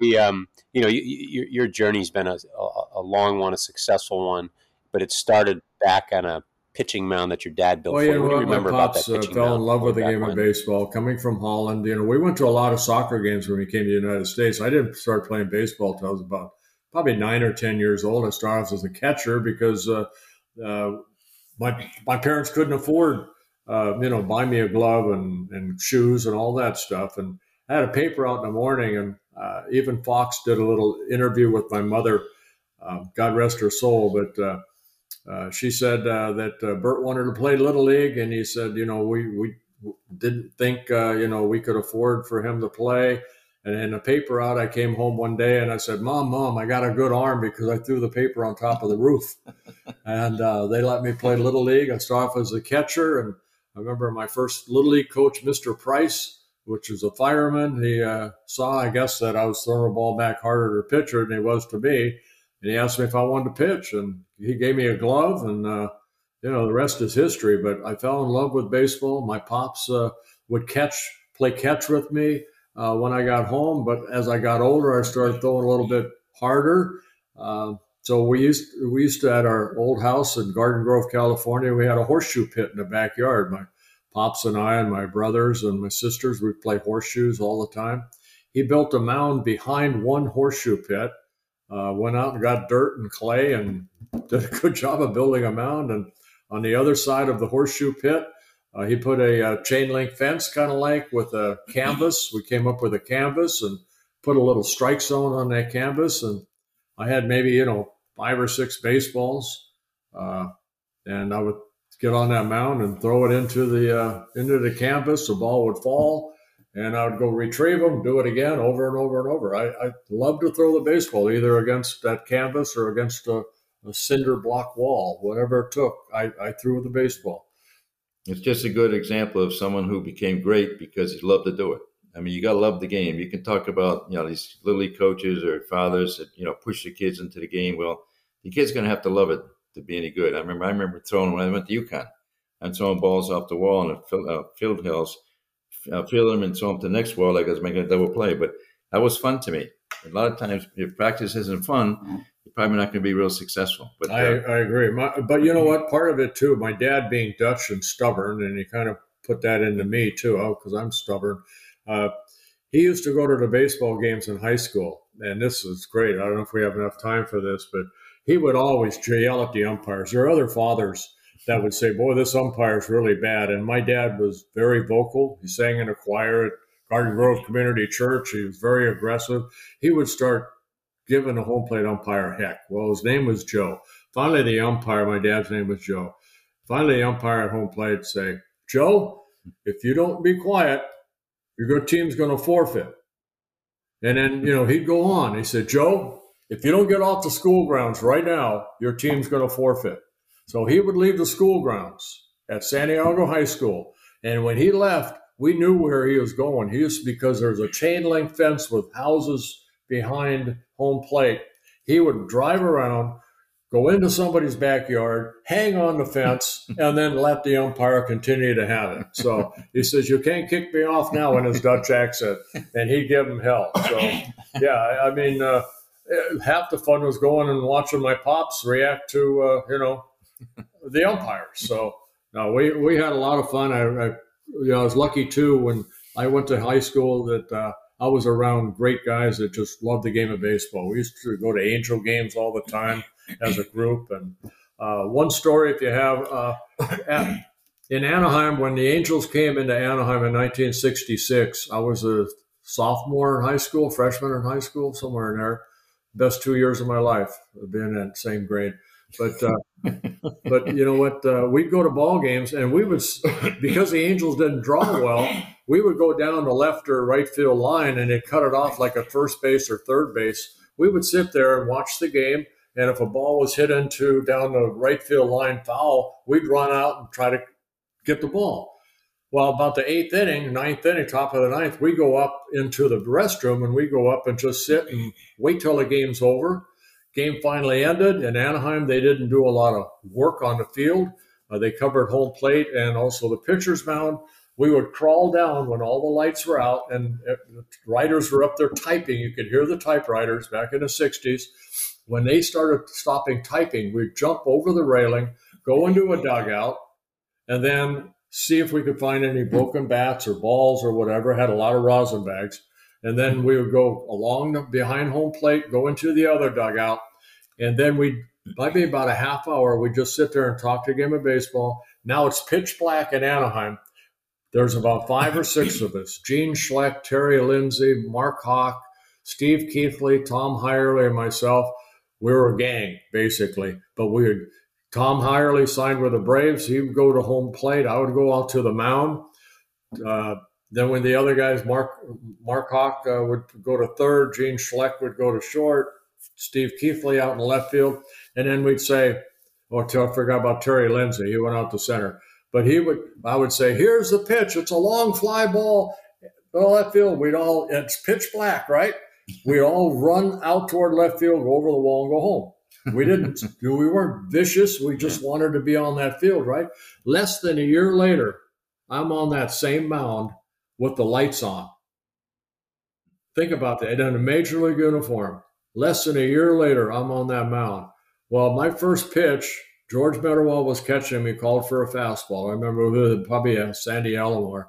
we um you know you, you, your journey's been a, a, a, long one a successful one but it started back on a pitching mound that your dad built well, for you. What do you remember about that uh, fell in love with the game when? of baseball coming from holland you know we went to a lot of soccer games when we came to the united states i didn't start playing baseball until i was about probably nine or ten years old i started off as a catcher because uh, uh, my, my parents couldn't afford uh, you know buy me a glove and, and shoes and all that stuff and I had a paper out in the morning, and uh, even Fox did a little interview with my mother. Uh, God rest her soul, but uh, uh she said uh, that uh, Bert wanted to play little league, and he said, you know, we we didn't think you know we could afford for him to play. And in the paper out, I came home one day and I said, "Mom, mom, I got a good arm because I threw the paper on top of the roof." and they let me play little league. I started off as a catcher, and I remember my first little league coach, Mr. Price which was a fireman. He uh, saw, I guess, that I was throwing a ball back harder to pitcher than he was to me. And he asked me if I wanted to pitch. And he gave me a glove. And, uh, you know, the rest is history. But I fell in love with baseball. My pops uh, would catch, play catch with me uh, when I got home. But as I got older, I started throwing a little bit harder. Uh, so we used we used to at our old house in Garden Grove, California. We had a horseshoe pit in the backyard. My Pops and I and my brothers and my sisters, we play horseshoes all the time. He built a mound behind one horseshoe pit, uh, went out and got dirt and clay and did a good job of building a mound. And on the other side of the horseshoe pit, uh, he put a, a chain link fence, kind of like with a canvas. We came up with a canvas and put a little strike zone on that canvas. And I had maybe, you know, five or six baseballs. Uh, and I would get on that mound and throw it into the uh, into the canvas. The ball would fall, and I would go retrieve them, do it again over and over and over. I, I love to throw the baseball either against that canvas or against a, a cinder block wall, whatever it took. I, I threw the baseball. It's just a good example of someone who became great because he loved to do it. I mean, you got to love the game. You can talk about you know these little league coaches or fathers that you know push the kids into the game. Well, the kid's going to have to love it to be any good. I remember I remember throwing when I went to UConn. I'm throwing balls off the wall in the field, uh, field hills, uh, field them and throw them to the next wall like I was making a double play. But that was fun to me. A lot of times, if practice isn't fun, you're probably not going to be real successful. But uh, I, I agree. My, but you know what? Part of it too. My dad being Dutch and stubborn, and he kind of put that into me too, because oh, I'm stubborn. Uh, he used to go to the baseball games in high school, and this is great. I don't know if we have enough time for this, but he would always yell at the umpires. There are other fathers that would say, "Boy, this umpire is really bad." And my dad was very vocal. He sang in a choir at Garden Grove Community Church. He was very aggressive. He would start giving the home plate umpire heck. Well, his name was Joe. Finally, the umpire, my dad's name was Joe. Finally, the umpire at home plate say, "Joe, if you don't be quiet, your team's going to forfeit." And then, you know, he'd go on. He said, Joe, if you don't get off the school grounds right now, your team's going to forfeit. So he would leave the school grounds at Santiago High School. And when he left, we knew where he was going. He was because there's a chain link fence with houses behind home plate, he would drive around, go into somebody's backyard, hang on the fence, and then let the umpire continue to have it. So he says, "You can't kick me off now" in his Dutch accent, and he'd give him hell. So yeah, I mean, uh, half the fun was going and watching my pops react to uh, you know the umpires. So no, we we had a lot of fun. I, I you know I was lucky too when I went to high school that. Uh, I was around great guys that just loved the game of baseball. We used to go to Angel games all the time as a group. And uh, one story, if you have, uh, at, in Anaheim, when the Angels came into Anaheim in 1966, I was a sophomore in high school, freshman in high school, somewhere in there. Best two years of my life, being in same grade. But uh, but you know what? Uh, we'd go to ball games, and we would because the Angels didn't draw well. We would go down the left or right field line, and it cut it off like a first base or third base. We would sit there and watch the game and if a ball was hit into down the right field line foul, we'd run out and try to get the ball. Well, about the eighth inning, ninth inning, top of the ninth, we go up into the restroom and we go up and just sit and wait till the game's over. Game finally ended. In Anaheim, they didn't do a lot of work on the field. Uh, they covered home plate and also the pitcher's mound. We would crawl down when all the lights were out and uh, writers were up there typing. You could hear the typewriters back in the 60s when they started stopping typing, we'd jump over the railing, go into a dugout, and then see if we could find any broken bats or balls or whatever. Had a lot of rosin bags. And then we would go along the, behind home plate, go into the other dugout, and then we maybe about a half hour, we just sit there and talk to a game of baseball. Now it's pitch black in Anaheim. There's about five or six of us: Gene Schleck, Terry Lindsay, Mark Hawk, Steve Keithley, Tom Hirely, and myself we were a gang basically. But we would Tom Hirely signed with the Braves. He would go to home plate. I would go out to the mound. Uh, then when the other guys, Mark Mark Hawk uh, would go to third, Gene Schleck would go to short, Steve Keithley out in left field, and then we'd say, "Oh, I forgot about Terry Lindsay. He went out to center." But he would, I would say, "Here's the pitch. It's a long fly ball." Well, left field, we'd all, it's pitch black, right? we all run out toward left field, go over the wall, and go home. We didn't. we weren't vicious. We just wanted to be on that field, right? Less than a year later, I'm on that same mound with the lights on. Think about that. In a major league uniform. Less than a year later, I'm on that mound. Well, my first pitch, George Mitterwald was catching me, called for a fastball. I remember probably a Sandy Alomar.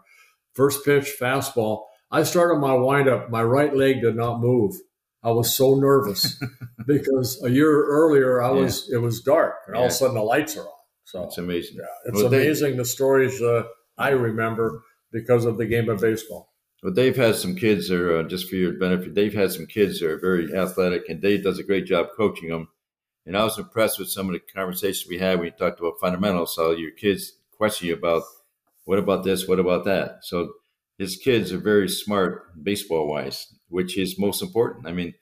First pitch, fastball. I started my windup. My right leg did not move. I was so nervous because a year earlier I was yeah. it was dark and yeah. all of a sudden the lights are on. So it's amazing. Yeah, it's well, amazing the stories uh, I remember because of the game of baseball. Well, Dave has some kids that are uh, just for your benefit. Dave has some kids that are very athletic, and Dave does a great job coaching them. And I was impressed with some of the conversations we had when you talked about fundamentals. How your kids question you about what about this, what about that. So his kids are very smart baseball wise, which is most important. I mean,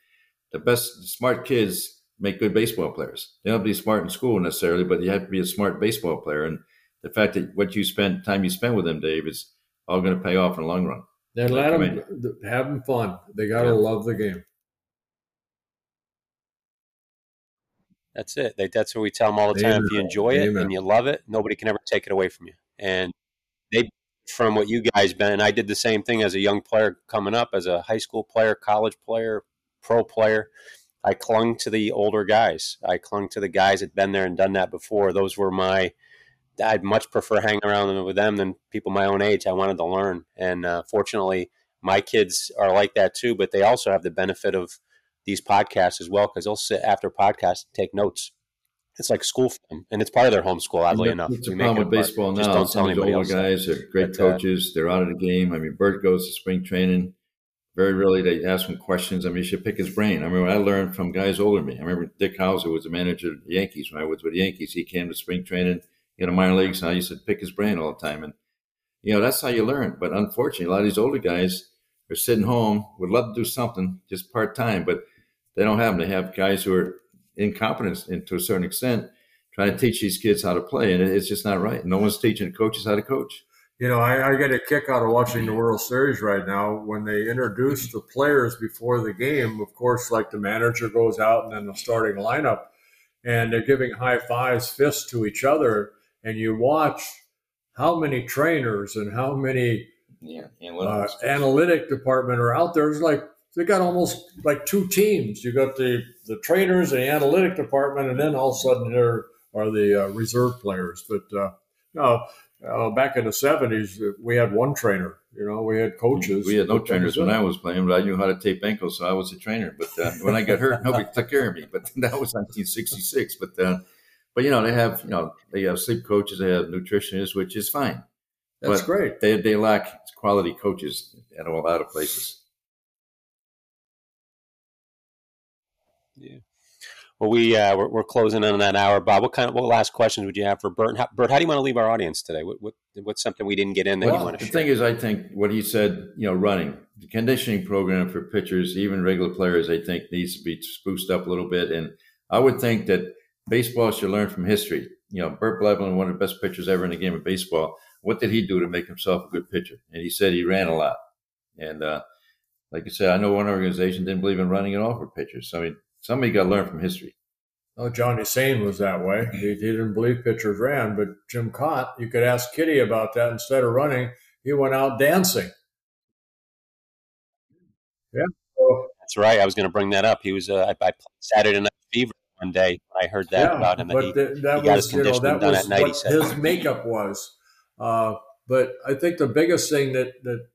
the best smart kids make good baseball players. They don't have to be smart in school necessarily, but you have to be a smart baseball player. And the fact that what you spend time you spend with them, Dave, is all going to pay off in the long run. Then let them have them fun. They got to yeah. love the game. That's it. That's what we tell them all the time. If you enjoy it Amen. and you love it, nobody can ever take it away from you. And they from what you guys been. I did the same thing as a young player coming up, as a high school player, college player, pro player. I clung to the older guys. I clung to the guys that been there and done that before. Those were my. I'd much prefer hanging around with them than people my own age. I wanted to learn, and uh, fortunately, my kids are like that too. But they also have the benefit of these podcasts as well because they'll sit after podcasts and take notes it's like school for them, and it's part of their homeschool. Oddly enough, it's a problem with baseball now. don't Some of the older else. guys are great but, uh, coaches. Uh, they're out of the game. I mean, Bert goes to spring training. Very rarely they ask him questions. I mean, you should pick his brain. I mean, I learned from guys older than me. I remember Dick Howser was the manager of the Yankees when I was with the Yankees. He came to spring training, you know, minor leagues, and I used to pick his brain all the time. And you know, that's how you learn. But unfortunately, a lot of these older guys are sitting home, would love to do something just part time, but they don't have them. They have guys who are incompetent and to a certain extent, trying to teach these kids how to play, and it's just not right. No one's teaching coaches how to coach. you know, I, I, get a kick out of watching the World Series right now when they introduce the players before the game. Of course, like the manager goes out and then the starting lineup, and they're giving high fives, fists to each other, and you watch how many trainers and how many yeah, uh, analytic department are out there. It's like they got almost like two teams. You got the the trainers, and the analytic department, and then all of a sudden there are the uh, reserve players. But uh, no uh, back in the seventies, uh, we had one trainer. You know, we had coaches. We had no trainers when I was playing, but I knew how to tape ankles, so I was a trainer. But uh, when I got hurt, nobody took care of me. But that was 1966. But uh, but you know, they have you know they have sleep coaches, they have nutritionists, which is fine. That's but great. They they lack quality coaches at a lot of places. Yeah. Well, we uh, we're, we're, closing in on that hour, Bob. What kind of what last questions would you have for Bert? How, Bert, how do you want to leave our audience today? What, what what's something we didn't get in that well, you want to? Share? The share? thing is, I think what he said, you know, running the conditioning program for pitchers, even regular players, I think needs to be spruced up a little bit. And I would think that baseball should learn from history. You know, Bert Blyleven, one of the best pitchers ever in the game of baseball. What did he do to make himself a good pitcher? And he said he ran a lot. And uh, like I said, I know one organization didn't believe in running at all for pitchers. So, I mean, somebody got to learn from history. Oh, Johnny Sain was that way. He, he, didn't believe pitchers ran, but Jim Kaat, you could ask Kitty about that. Instead of running, he went out dancing. Yeah. That's right. I was going to bring that up. He was, uh, I, I played Saturday Night Fever one day. I heard that yeah, about him. But he, the, that he was, you know, that was what his makeup was. Uh, but I think the biggest thing that, that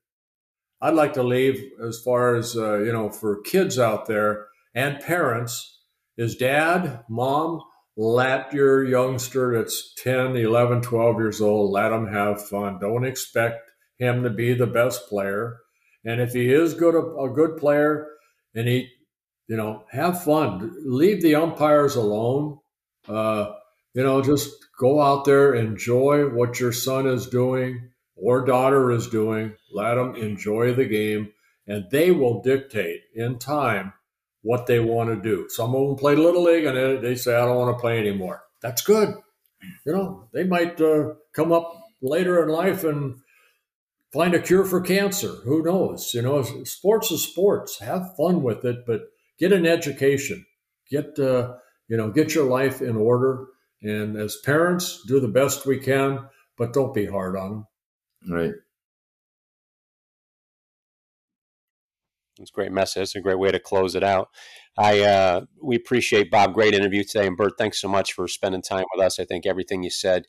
I'd like to leave as far as, uh, you know, for kids out there and parents – is dad, mom, let your youngster that's 10, 11, 12 years old, let him have fun. Don't expect him to be the best player. And if he is good, a, good player and he, you know, have fun, leave the umpires alone. Uh, you know, just go out there, enjoy what your son is doing or daughter is doing. Let them enjoy the game, and they will dictate in time what they want to do. Some of them play little league and they say, I don't want to play anymore. That's good. You know, they might uh, come up later in life and find a cure for cancer. Who knows? You know, sports is sports. Have fun with it, but get an education. Get uh, you know, get your life in order. And as parents, do the best we can, but don't be hard on them. Right. It's a great message. It's a great way to close it out. I uh, we appreciate Bob. Great interview today, and Bert. Thanks so much for spending time with us. I think everything you said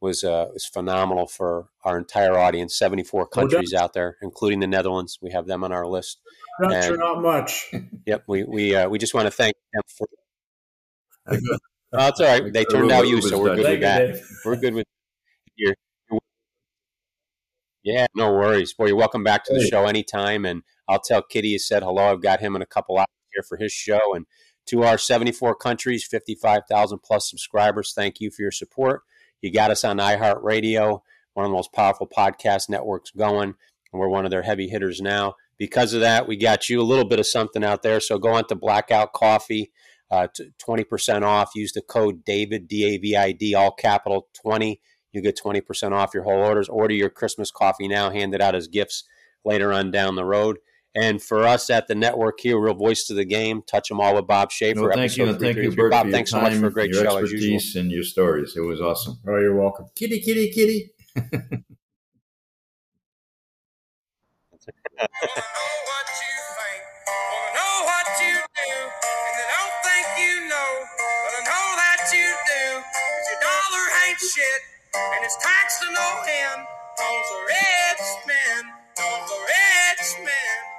was uh, was phenomenal for our entire audience. Seventy four countries out there, including the Netherlands. We have them on our list. Not, not much. Yep. We we uh, we just want to thank them for. well, it's all right. They turned out you, so we're good with that. We're good with your. Yeah, no worries. Boy, you're welcome back to the show anytime, and I'll tell Kitty you said hello. I've got him in a couple hours here for his show. And to our 74 countries, 55,000 plus subscribers, thank you for your support. You got us on iHeartRadio, one of the most powerful podcast networks going. And we're one of their heavy hitters now. Because of that, we got you a little bit of something out there. So go on to Blackout Coffee, uh, 20% off. Use the code DAVID, D A V I D, all capital 20. You get 20% off your whole orders. Order your Christmas coffee now, hand it out as gifts later on down the road. And for us at the network here, real voice to the game, touch them all with Bob Schaefer. No, thank you, thank you, Bert, Bob. thanks time, so much for a great your show. Expertise and your stories, it was awesome. Oh, you're welcome. Kitty, kitty, kitty. shit, and it's taxed to no end. Cause the rich men, cause rich men.